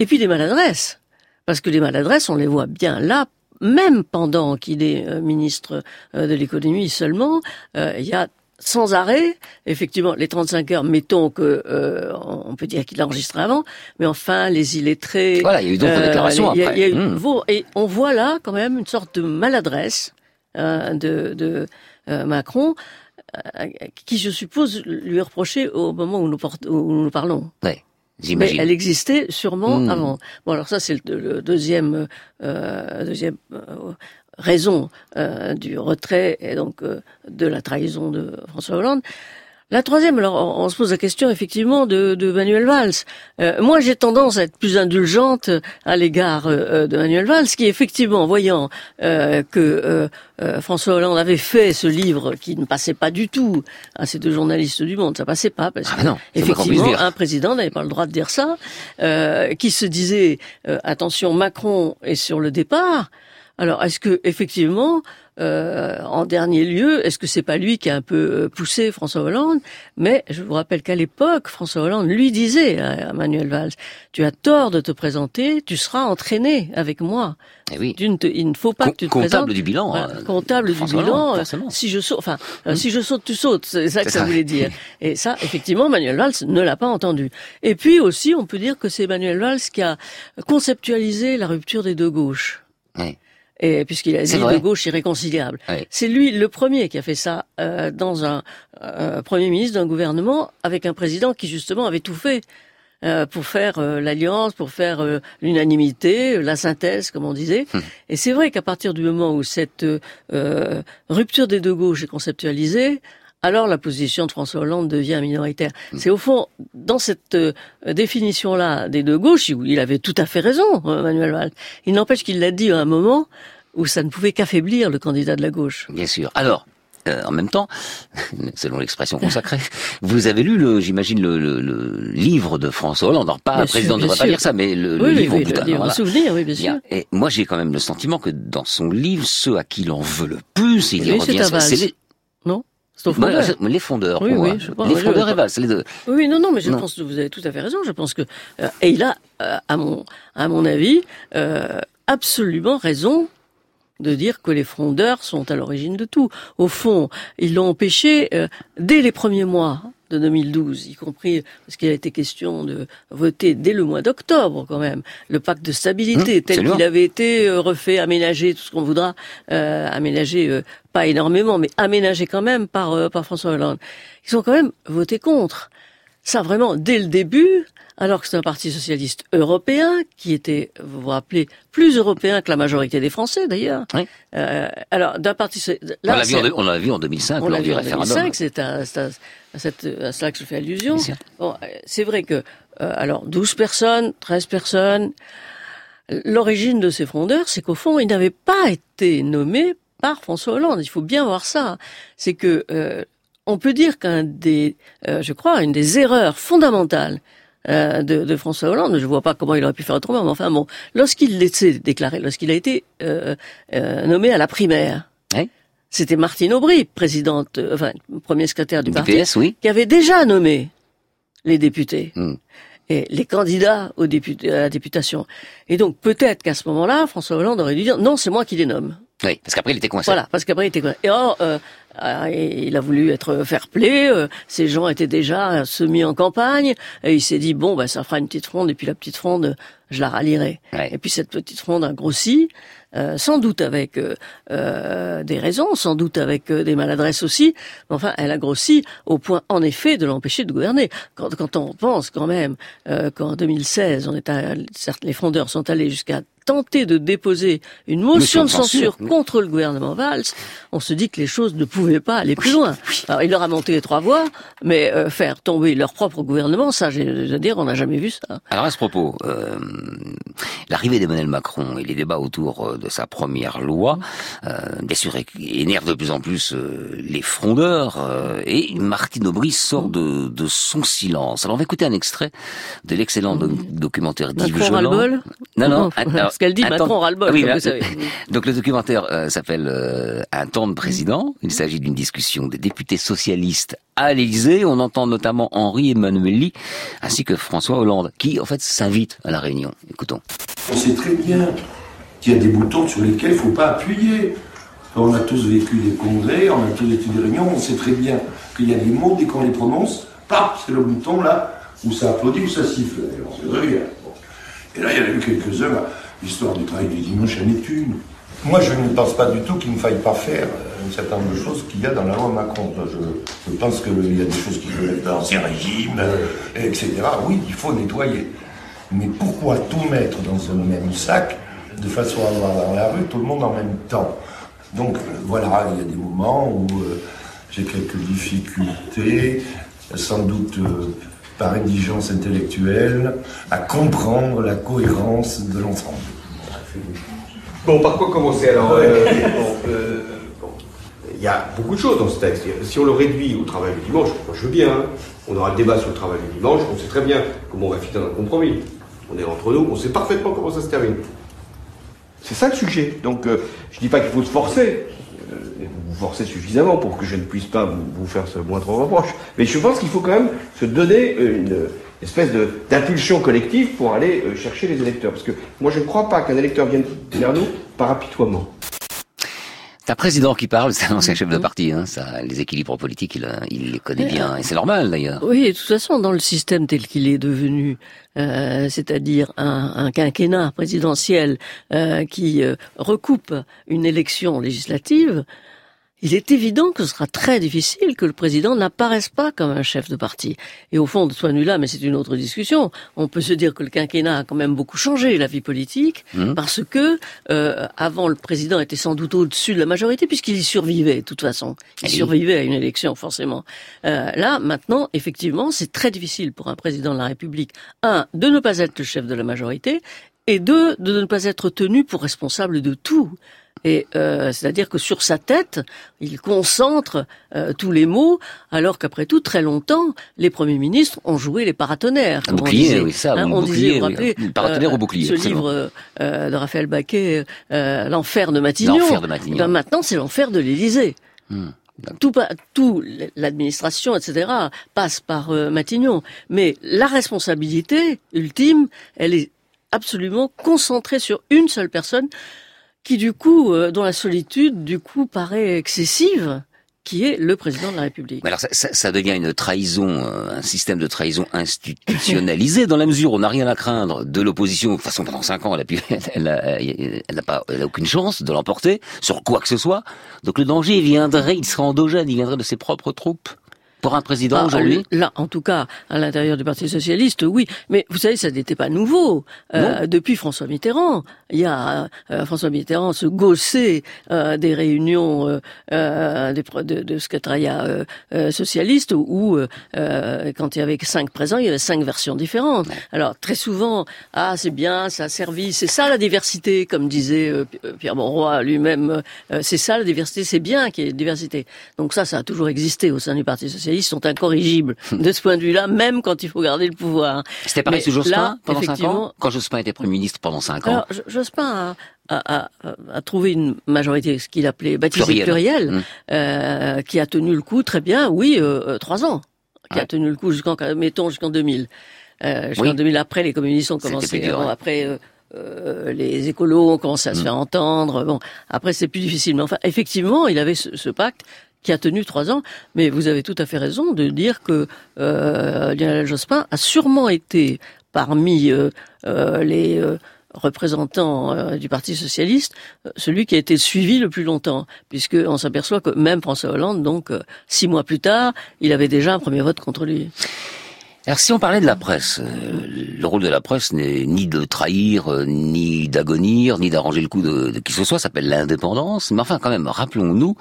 et puis des maladresses. Parce que les maladresses, on les voit bien là, même pendant qu'il est euh, ministre euh, de l'économie seulement, euh, il y a sans arrêt, effectivement, les 35 heures, mettons que euh, on peut dire qu'il a enregistré avant, mais enfin, les illettrés... Voilà, il y a eu d'autres déclarations y a- il y a eu-. Mmh. vo- Et on voit là, quand même, une sorte de maladresse euh, de, de Macron, qui, je suppose, lui est au moment où nous, porte- où nous parlons. Ouais, Mais elle existait sûrement Hmm. avant. Bon, alors ça, c'est le, le deuxième, euh, deuxième euh, raison euh, du retrait et donc euh, de la trahison de François Hollande. La troisième, alors on, on se pose la question effectivement de, de Manuel Valls. Euh, moi, j'ai tendance à être plus indulgente à l'égard euh, de Manuel Valls, qui effectivement, voyant euh, que euh, François Hollande avait fait ce livre qui ne passait pas du tout à ces deux journalistes du Monde, ça passait pas parce Ah non, c'est effectivement, un président n'avait pas le droit de dire ça, euh, qui se disait euh, attention, Macron est sur le départ. Alors, est-ce que effectivement, euh, en dernier lieu, est-ce que c'est pas lui qui a un peu euh, poussé François Hollande? Mais je vous rappelle qu'à l'époque, François Hollande lui disait à, Manuel Valls "Tu as tort de te présenter, tu seras entraîné avec moi. Eh oui. Tu ne te- il ne faut pas Com- que tu te comptable présentes. du bilan, Voilà, euh, comptable du bilan. Euh, si je saute, enfin, euh, si je saute, tu sautes. C'est ça que ça ça. voulait dire. (laughs) Et ça, effectivement, Manuel Valls ne l'a pas entendu. Et puis aussi, on peut dire que c'est Manuel Valls qui a conceptualisé la rupture des deux gauches. Oui. Et puisqu'il a dit de gauche irréconciliable. C'est lui le premier qui a fait ça euh, dans un euh, premier ministre d'un gouvernement avec un président qui justement avait tout fait euh, pour faire euh, l'alliance, pour faire euh, l'unanimité, euh, la synthèse, comme on disait. Hum. Et c'est vrai qu'à partir du moment où cette euh, rupture des deux gauches est conceptualisée, alors la position de François Hollande devient minoritaire. Hum. C'est au fond, dans cette euh, définition-là des deux gauches, où il avait tout à fait raison, euh, Manuel Valls. Il n'empêche qu'il l'a dit à un moment où ça ne pouvait qu'affaiblir le candidat de la gauche. Bien sûr. Alors, euh, en même temps, (laughs) selon l'expression consacrée, vous avez lu, le, j'imagine, le, le, le livre de François Hollande. Alors, pas Bien président ne devrait pas lire ça, mais le, le Oui, oui, livre, oui, au bout le livre, voilà. souvenir, oui, bien sûr. Et moi, j'ai quand même le sentiment que dans son livre, ceux à qui il en veut le plus, il y Oui, c'est Bah, les fondeurs, Oui, pour oui, moi. je pense, les fondeurs je- et Valls, c'est les deux. Oui, non, non, mais je Non. pense que vous avez tout à fait raison. Je pense que euh, et il a, euh, à mon à mon avis, euh, absolument raison de dire que les frondeurs sont à l'origine de tout. Au fond, ils l'ont empêché euh, dès les premiers mois de 2012, y compris parce qu'il a été question de voter dès le mois d'octobre quand même le pacte de stabilité Mmh, tel qu'il avait été euh, refait, aménagé, tout ce qu'on voudra, euh, aménagé euh, pas énormément, mais aménagé quand même par euh, par François Hollande. Ils ont quand même voté contre. Ça vraiment dès le début, alors que c'est un parti socialiste européen qui était, vous vous rappelez, plus européen que la majorité des Français d'ailleurs. Euh, alors d'un parti, so- on l'a vu, en c'est- deux- on l'a vu en 2005 on lors l'a du vu en référendum. 2005, c'est à, cela que je fais allusion. Bon, euh, c'est vrai que, euh, alors, 12 personnes, 13 personnes, l'origine de ces frondeurs, c'est qu'au fond, ils n'avaient pas été nommés par François Hollande. Il faut bien voir ça. C'est que, euh, on peut dire qu'un des, euh, je crois, une des erreurs fondamentales euh, de, de François Hollande, je vois pas comment il aurait pu faire autrement, mais enfin bon, lorsqu'il s'est déclaré, lorsqu'il a été euh, euh, nommé à la primaire, c'était Martine Aubry, présidente, enfin, premier secrétaire du, Du parti, PS, oui. qui avait déjà nommé les députés Hmm. et les candidats aux députés, à la députation. Et donc peut-être qu'à ce moment-là, François Hollande aurait dû dire non, c'est moi qui les nomme. Oui, parce qu'après, il était coincé. Voilà, parce qu'après il était coincé. Et or, euh, euh, il a voulu être fair-play. euh, ces gens étaient déjà semi en campagne. Et il s'est dit bon, bah ça fera une petite fronde. Et puis la petite fronde, je la rallierai. Et puis cette petite fronde a grossi, euh, sans doute avec euh, euh, des raisons, sans doute avec euh, des maladresses aussi. Mais enfin, elle a grossi au point, en effet, de l'empêcher de gouverner. Quand, quand on pense quand même euh, qu'en 2016, on est à, certes, les frondeurs sont allés jusqu'à tenter de déposer une motion, de censure, contre le gouvernement Valls, on se dit que les choses ne pouvaient pas aller plus loin. Alors, il leur a monté les trois voies, mais euh, faire tomber leur propre gouvernement, ça, je veux dire, on n'a jamais vu ça. Alors à ce propos, euh, l'arrivée d'Emmanuel Macron et les débats autour euh, de sa première loi, euh, bien sûr, énervent de plus en plus euh, les frondeurs. euh, et Martine Aubry sort de, de son silence. Alors on va écouter un extrait de l'excellent do- documentaire d'Yves Non, non. Non, qu'elle dit Macron Oui, comme mais- vous savez. (laughs) Donc le documentaire euh, s'appelle euh, Un temps de président. Il s'agit d'une discussion des députés socialistes à l'Élysée. On entend notamment Henri Emmanuelli ainsi que François Hollande qui en fait s'invite à la réunion. Écoutons. On sait très bien qu'il y a des boutons sur lesquels il ne faut pas appuyer. On a tous vécu des congrès, on a tous vécu des réunions, on sait très bien qu'il y a des mots, dès qu'on les prononce, paf, c'est le bouton là, où ça applaudit ou ça siffle. Et on sait très bien. Bon. Et là, il y en a eu quelques-uns, l'histoire du travail du dimanche en est une. Moi, je ne pense pas du tout qu'il ne faille pas faire un certain nombre de choses qu'il y a dans la loi Macron. Je, pense qu'il y a des choses qui relèvent de l'ancien régime, euh, etc. Oui, il faut nettoyer. Mais pourquoi tout mettre dans un même sac de façon à avoir dans la rue tout le monde en même temps? Donc euh, voilà, il y a des moments où euh, j'ai quelques difficultés, sans doute par indigence intellectuelle, à comprendre la cohérence de l'ensemble. Bon, par quoi commencer alors euh, bon, euh, bon, Il y a beaucoup de choses dans ce texte. Si on le réduit au travail du dimanche, moi je veux bien. hein. On aura le débat sur le travail du dimanche, on sait très bien comment on va finir un compromis. On est entre nous, on sait parfaitement comment ça se termine. C'est ça le sujet. Donc, euh, je dis pas qu'il faut se forcer. Euh, vous vous forcez suffisamment pour que je ne puisse pas vous, vous faire ce moindre reproche. Mais je pense qu'il faut quand même se donner une espèce d'impulsion collective pour aller euh, chercher les électeurs. Parce que moi, je ne crois pas qu'un électeur vienne vers nous par apitoiement. C'est un président qui parle, c'est un ancien chef de parti. Hein, ça, les équilibres politiques, il, euh, il les connaît bien. Et c'est normal d'ailleurs. Oui, et de toute façon, dans le système tel qu'il est devenu, euh, c'est-à-dire un, un quinquennat présidentiel euh, qui euh, recoupe une élection législative, il est évident que ce sera très difficile que le président n'apparaisse pas comme un chef de parti. Et au fond, de de vue-là, mais c'est une autre discussion, on peut se dire que le quinquennat a quand même beaucoup changé la vie politique, Mmh. parce que euh, avant, le président était sans doute au-dessus de la majorité, puisqu'il y survivait, de toute façon. Il oui. survivait à une élection, forcément. Euh, là, maintenant, effectivement, c'est très difficile pour un président de la République, un, de ne pas être le chef de la majorité, et deux, de ne pas être tenu pour responsable de tout. Et euh, c'est-à-dire que sur sa tête, il concentre euh, tous les mots, alors qu'après tout, très longtemps, les premiers ministres ont joué les paratonnerres. Un on bouclier, disait. oui, ça, Hein, on bouclier, disait, vous rappelez, paratonnerre euh, ou bouclier, Ce absolument. livre euh, de Raphaël Baquet, euh, l'enfer de Matignon. L'enfer de Matignon. Ben, maintenant, c'est l'enfer de l'Élysée. Hmm. Tout, tout l'administration, etc., passe par Matignon. Mais la responsabilité ultime, elle est absolument concentrée sur une seule personne, qui du coup, euh, dont la solitude, du coup, paraît excessive, qui est le président de la République. Mais alors ça, ça- devient une trahison, euh, un système de trahison institutionnalisé dans la mesure où on n'a rien à craindre de l'opposition. De toute façon, pendant cinq ans, elle a, pu- (laughs) elle a, elle n'a pas, elle a aucune chance de l'emporter sur quoi que ce soit. Donc le danger viendrait, il serait endogène, il viendrait de ses propres troupes. Pour un président Ah, aujourd'hui? Là, en tout cas, à l'intérieur du Parti socialiste, oui. Mais vous savez, ça n'était pas nouveau. Euh, depuis François Mitterrand, il y a euh, François Mitterrand se gossait euh, des réunions euh, euh, pro- de, de secrétariat euh, euh, socialiste où, quand il y avait cinq présents, il y avait cinq versions différentes. Alors très souvent, ah c'est bien, ça a servi, c'est ça la diversité, comme disait Pierre Monroy lui-même. euh, c'est ça la diversité, c'est bien qu'il y ait diversité. Donc ça, ça a toujours existé au sein du Parti socialiste. Ils sont incorrigibles de ce point de vue-là, même quand il faut garder le pouvoir. C'était pareil sous Jospin pendant cinq effectivement, ans Quand Jospin était Premier ministre pendant cinq ans alors, Jo- Jospin a, a, a, a trouvé une majorité, ce qu'il appelait baptisé Pluriel. pluriel, Mm. euh, qui a tenu le coup très bien, oui, euh, euh, trois ans, qui a tenu le coup jusqu'en, mettons, jusqu'en 2000. Euh, jusqu'en Oui. 2000, après, les communistes ont commencé, dur, bon, après, euh, euh, les écolos ont commencé à se Mm. faire entendre, bon, après, c'est plus difficile. Mais enfin, effectivement, il avait ce, ce pacte qui a tenu trois ans, mais vous avez tout à fait raison de dire que euh, Lionel Jospin a sûrement été parmi euh, euh, les euh, représentants euh, du Parti socialiste euh, celui qui a été suivi le plus longtemps, puisque on s'aperçoit que même François Hollande, donc six mois plus tard, il avait déjà un premier vote contre lui. Alors si on parlait de la presse, le rôle de la presse n'est ni de trahir, ni d'agonir, ni d'arranger le coup de, de qui que ce soit, ça s'appelle l'indépendance. Mais enfin quand même, rappelons-nous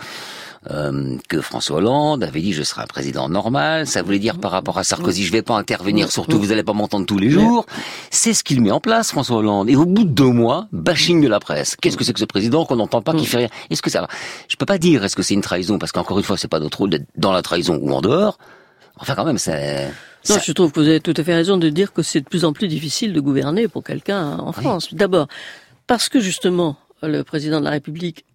euh, que François Hollande avait dit je serai un président normal, ça voulait dire par rapport à Sarkozy je vais pas intervenir, surtout vous allez pas m'entendre tous les jours. C'est ce qu'il met en place François Hollande. Et au bout de deux mois, bashing de la presse. Qu'est-ce que c'est que ce président qu'on n'entend pas, qui fait rien? Est-ce que ça va? Je peux pas dire est-ce que c'est une trahison? Parce qu'encore une fois c'est pas notre rôle d'être dans la trahison ou en dehors. Enfin quand même c'est Non, je trouve que vous avez tout à fait raison de dire que c'est de plus en plus difficile de gouverner pour quelqu'un en France. D'abord, parce que justement, le président de la République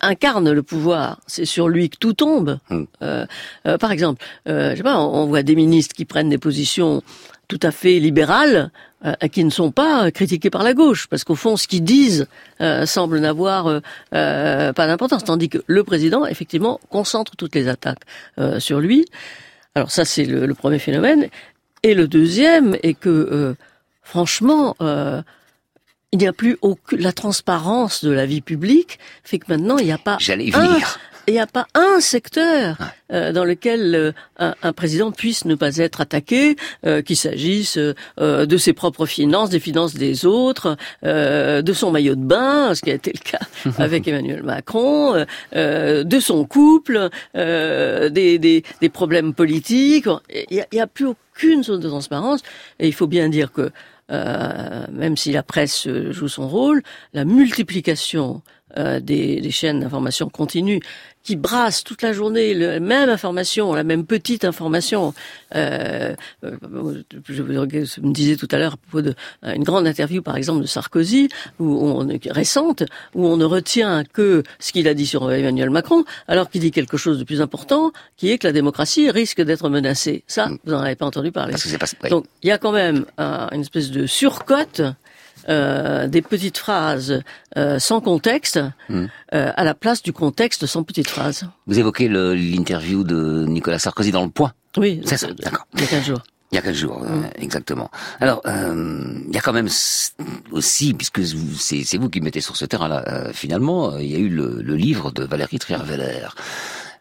incarne le pouvoir, c'est sur lui que tout tombe. Euh, euh, par exemple, euh, je sais pas, on, on voit des ministres qui prennent des positions tout à fait libérales, euh, qui ne sont pas critiquées par la gauche, parce qu'au fond, ce qu'ils disent euh, semble n'avoir euh, euh, pas d'importance, tandis que le président, effectivement, concentre toutes les attaques euh, sur lui. Alors ça, c'est le, le premier phénomène. Et le deuxième est que, euh, franchement, euh, il n'y a plus aucune la transparence de la vie publique fait que maintenant il n'y a pas J'allais un, venir. il n'y a pas un secteur euh, dans lequel euh, un, un, président puisse ne pas être attaqué, euh, qu'il s'agisse euh, de ses propres finances, des finances des autres, euh, de son maillot de bain, ce qui a été le cas (laughs) avec Emmanuel Macron, de son couple, des, des, des, problèmes politiques. Il n'y a, a, plus aucune zone de transparence. Et il faut bien dire que euh, même si la presse joue son rôle, la multiplication euh, des, des, chaînes d'information continue qui brassent toute la journée la même information, la même petite information. Euh, euh je me disais tout à l'heure à propos d'une euh, grande interview, par exemple, de Sarkozy, où on, récente, où on ne retient que ce qu'il a dit sur Emmanuel Macron, alors qu'il dit quelque chose de plus important, qui est que la démocratie risque d'être menacée. Ça, mm. vous n'en avez pas entendu parler. Donc, il y a quand même une espèce de surcote euh, des petites phrases euh, sans contexte hmm. euh, à la place du contexte sans petites phrases. Vous évoquez l'interview de Nicolas Sarkozy dans Le Point Oui, d'accord. Il y a 15 jours. Il y a quelques jours, hmm. exactement. Alors, il y a quand même aussi, puisque c'est vous qui mettez sur ce terrain-là, finalement, il y a eu le, le livre de Valérie Trierweiler.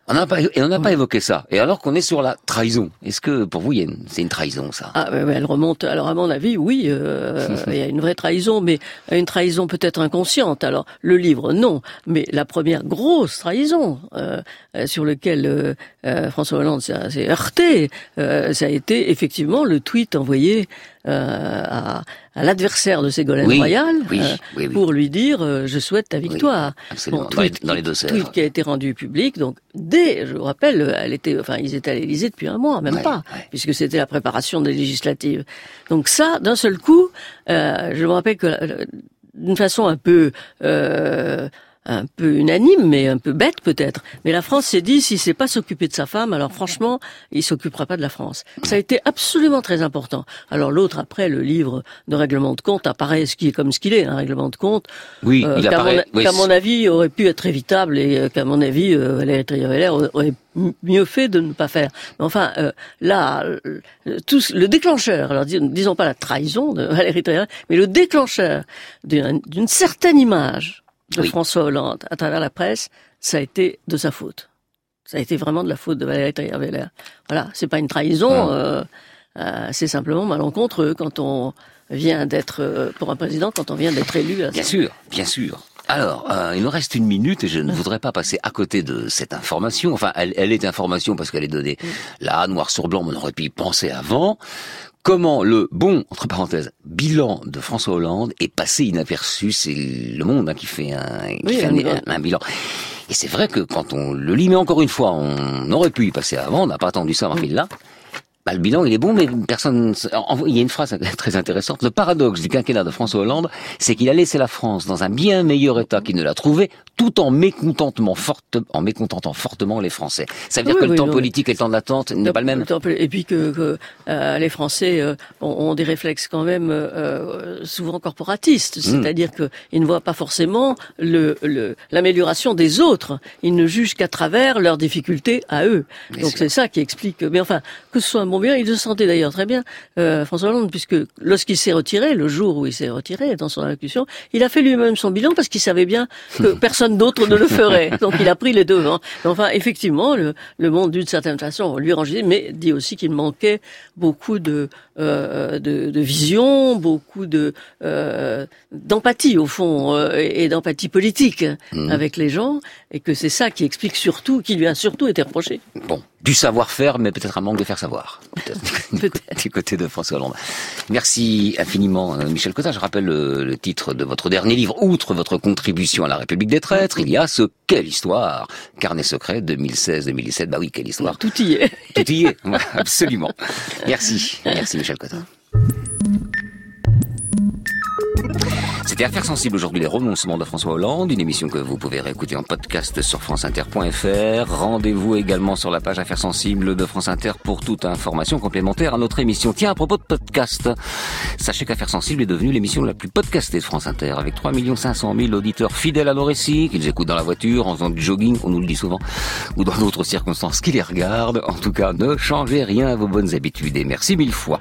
On n'a pas, et on n'a pas évoqué ça. Et alors qu'on est sur la trahison, est-ce que pour vous, c'est une trahison ça? Ah, elle remonte. Alors à mon avis, oui, euh, (laughs) il y a une vraie trahison, mais une trahison peut-être inconsciente. Alors le livre, non, mais la première grosse trahison euh, sur lequel euh, euh François Hollande s'est heurté, euh, ça a été effectivement le tweet envoyé euh, à, à l'adversaire de Ségolène Royal euh, pour lui dire euh, je souhaite ta victoire. Bon, tweet, dans, les, deux tweet qui a été rendu public. Donc dès, je vous rappelle, elle était, enfin ils étaient à l'Élysée depuis un mois, même pas, puisque c'était la préparation des législatives. Donc ça, d'un seul coup, je me rappelle que d'une façon un peu un peu unanime, mais un peu bête peut-être. Mais la France s'est dit, si c'est pas s'occuper de sa femme, alors franchement, il s'occupera pas de la France. Ça a été absolument très important. Alors l'autre, après, le livre de règlement de compte apparaît ce qui est comme ce qu'il est, un règlement de compte. Oui, euh, il apparaît. Qu'à mon, avis, aurait pu être évitable et euh, qu'à mon avis, euh, Valérie Trierweiler aurait mieux fait de ne pas faire. Mais enfin, euh, là, tout, le déclencheur, alors disons pas la trahison de (laughs) Valérie Trierweiler, mais le déclencheur d'une certaine image de François Hollande à travers la presse, ça a été de sa faute. Ça a été vraiment de la faute de Valérie Trierweiler. Voilà, c'est pas une trahison, euh, euh, c'est simplement malencontreux quand on vient d'être euh, pour un président, quand on vient d'être élu. bien sûr, bien sûr. Alors, euh, il nous reste une minute et je ne voudrais pas passer à côté de cette information. Enfin, elle, elle est information parce qu'elle est donnée là, noir sur blanc, on aurait pu y penser avant comment le bon, entre parenthèses, bilan de François Hollande est passé inaperçu. C'est le monde hein, qui fait, un, qui fait un, bilan. Et c'est vrai que quand on le lit, mais encore une fois, on aurait pu y passer avant, on n'a pas attendu ça, Marvin, là. Bah, le bilan, il est bon, mais personne. Il y a une phrase (laughs) très intéressante. Le paradoxe du quinquennat de François Hollande, c'est qu'il a laissé la France dans un bien meilleur état qu'il ne l'a trouvé, tout en mécontentement forte, en mécontentant fortement les Français. Ça veut dire que le temps politique et le temps d'attente n'est pas le même. Et puis que, euh, les Français euh, ont, des réflexes quand même euh, souvent corporatistes, hmm. c'est-à-dire qu'ils ne voient pas forcément l'amélioration le, des autres. Ils ne jugent qu'à travers leurs difficultés à eux. Donc c'est ça qui explique. Mais enfin, que ce soit un bon bien, il se sentait d'ailleurs très bien, François Hollande, puisque lorsqu'il s'est retiré, le jour où il s'est retiré dans son allocution, il a fait lui-même son bilan parce qu'il savait bien que (laughs) personne d'autres ne le ferait. Donc il a pris les devants. Enfin, effectivement, le, le monde d'une certaine façon lui ranger, mais dit aussi qu'il manquait beaucoup de, euh, de, de, vision, beaucoup de euh, d'empathie au fond euh, et d'empathie politique mmh. avec les gens, et que c'est ça qui explique surtout, qui lui a surtout été reproché. Bon, du savoir-faire, mais peut-être un manque de faire savoir. Peut-être. (laughs) (laughs) du côté de François Hollande. Merci infiniment, euh, Michel Cotin. Je rappelle le, titre de votre dernier livre. Outre votre contribution à la République des traîtres, il y a ce Quelle histoire Carnet secret 2016-2017. Bah oui, quelle histoire. Tout y est. Tout y est, (laughs) absolument. Merci. Merci Michel Cotin. C'était Affaires sensibles aujourd'hui, les renoncements de François Hollande, une émission que vous pouvez réécouter en podcast sur franceinter.fr. Rendez-vous également sur la page Affaires sensibles de France Inter pour toute information complémentaire à notre émission. Tiens, à propos de podcast, sachez qu'Affaires sensibles est devenue l'émission la plus podcastée de France Inter, avec 3 500 000 auditeurs fidèles à nos récits, qu'ils écoutent dans la voiture, en faisant du jogging, on nous le dit souvent, ou dans d'autres circonstances qui les regardent. En tout cas, ne changez rien à vos bonnes habitudes et merci mille fois.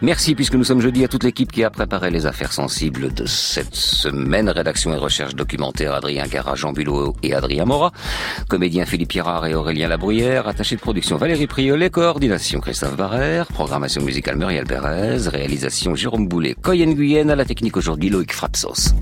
Merci puisque nous sommes jeudi à toute l'équipe qui a préparé les Affaires sensibles de cette cette semaine. Rédaction et recherche documentaire Adrien Carra, Jean Bulot et Adrien Mora. Comédien Philippe Pirard et Aurélien Labruyère. Attaché de production Valérie Priolet. Coordination Christophe Barrère. Programmation musicale Muriel Pérez. Réalisation Jérôme Boulet. Coyen Guyenne à la technique aujourd'hui Loïc Frapsos.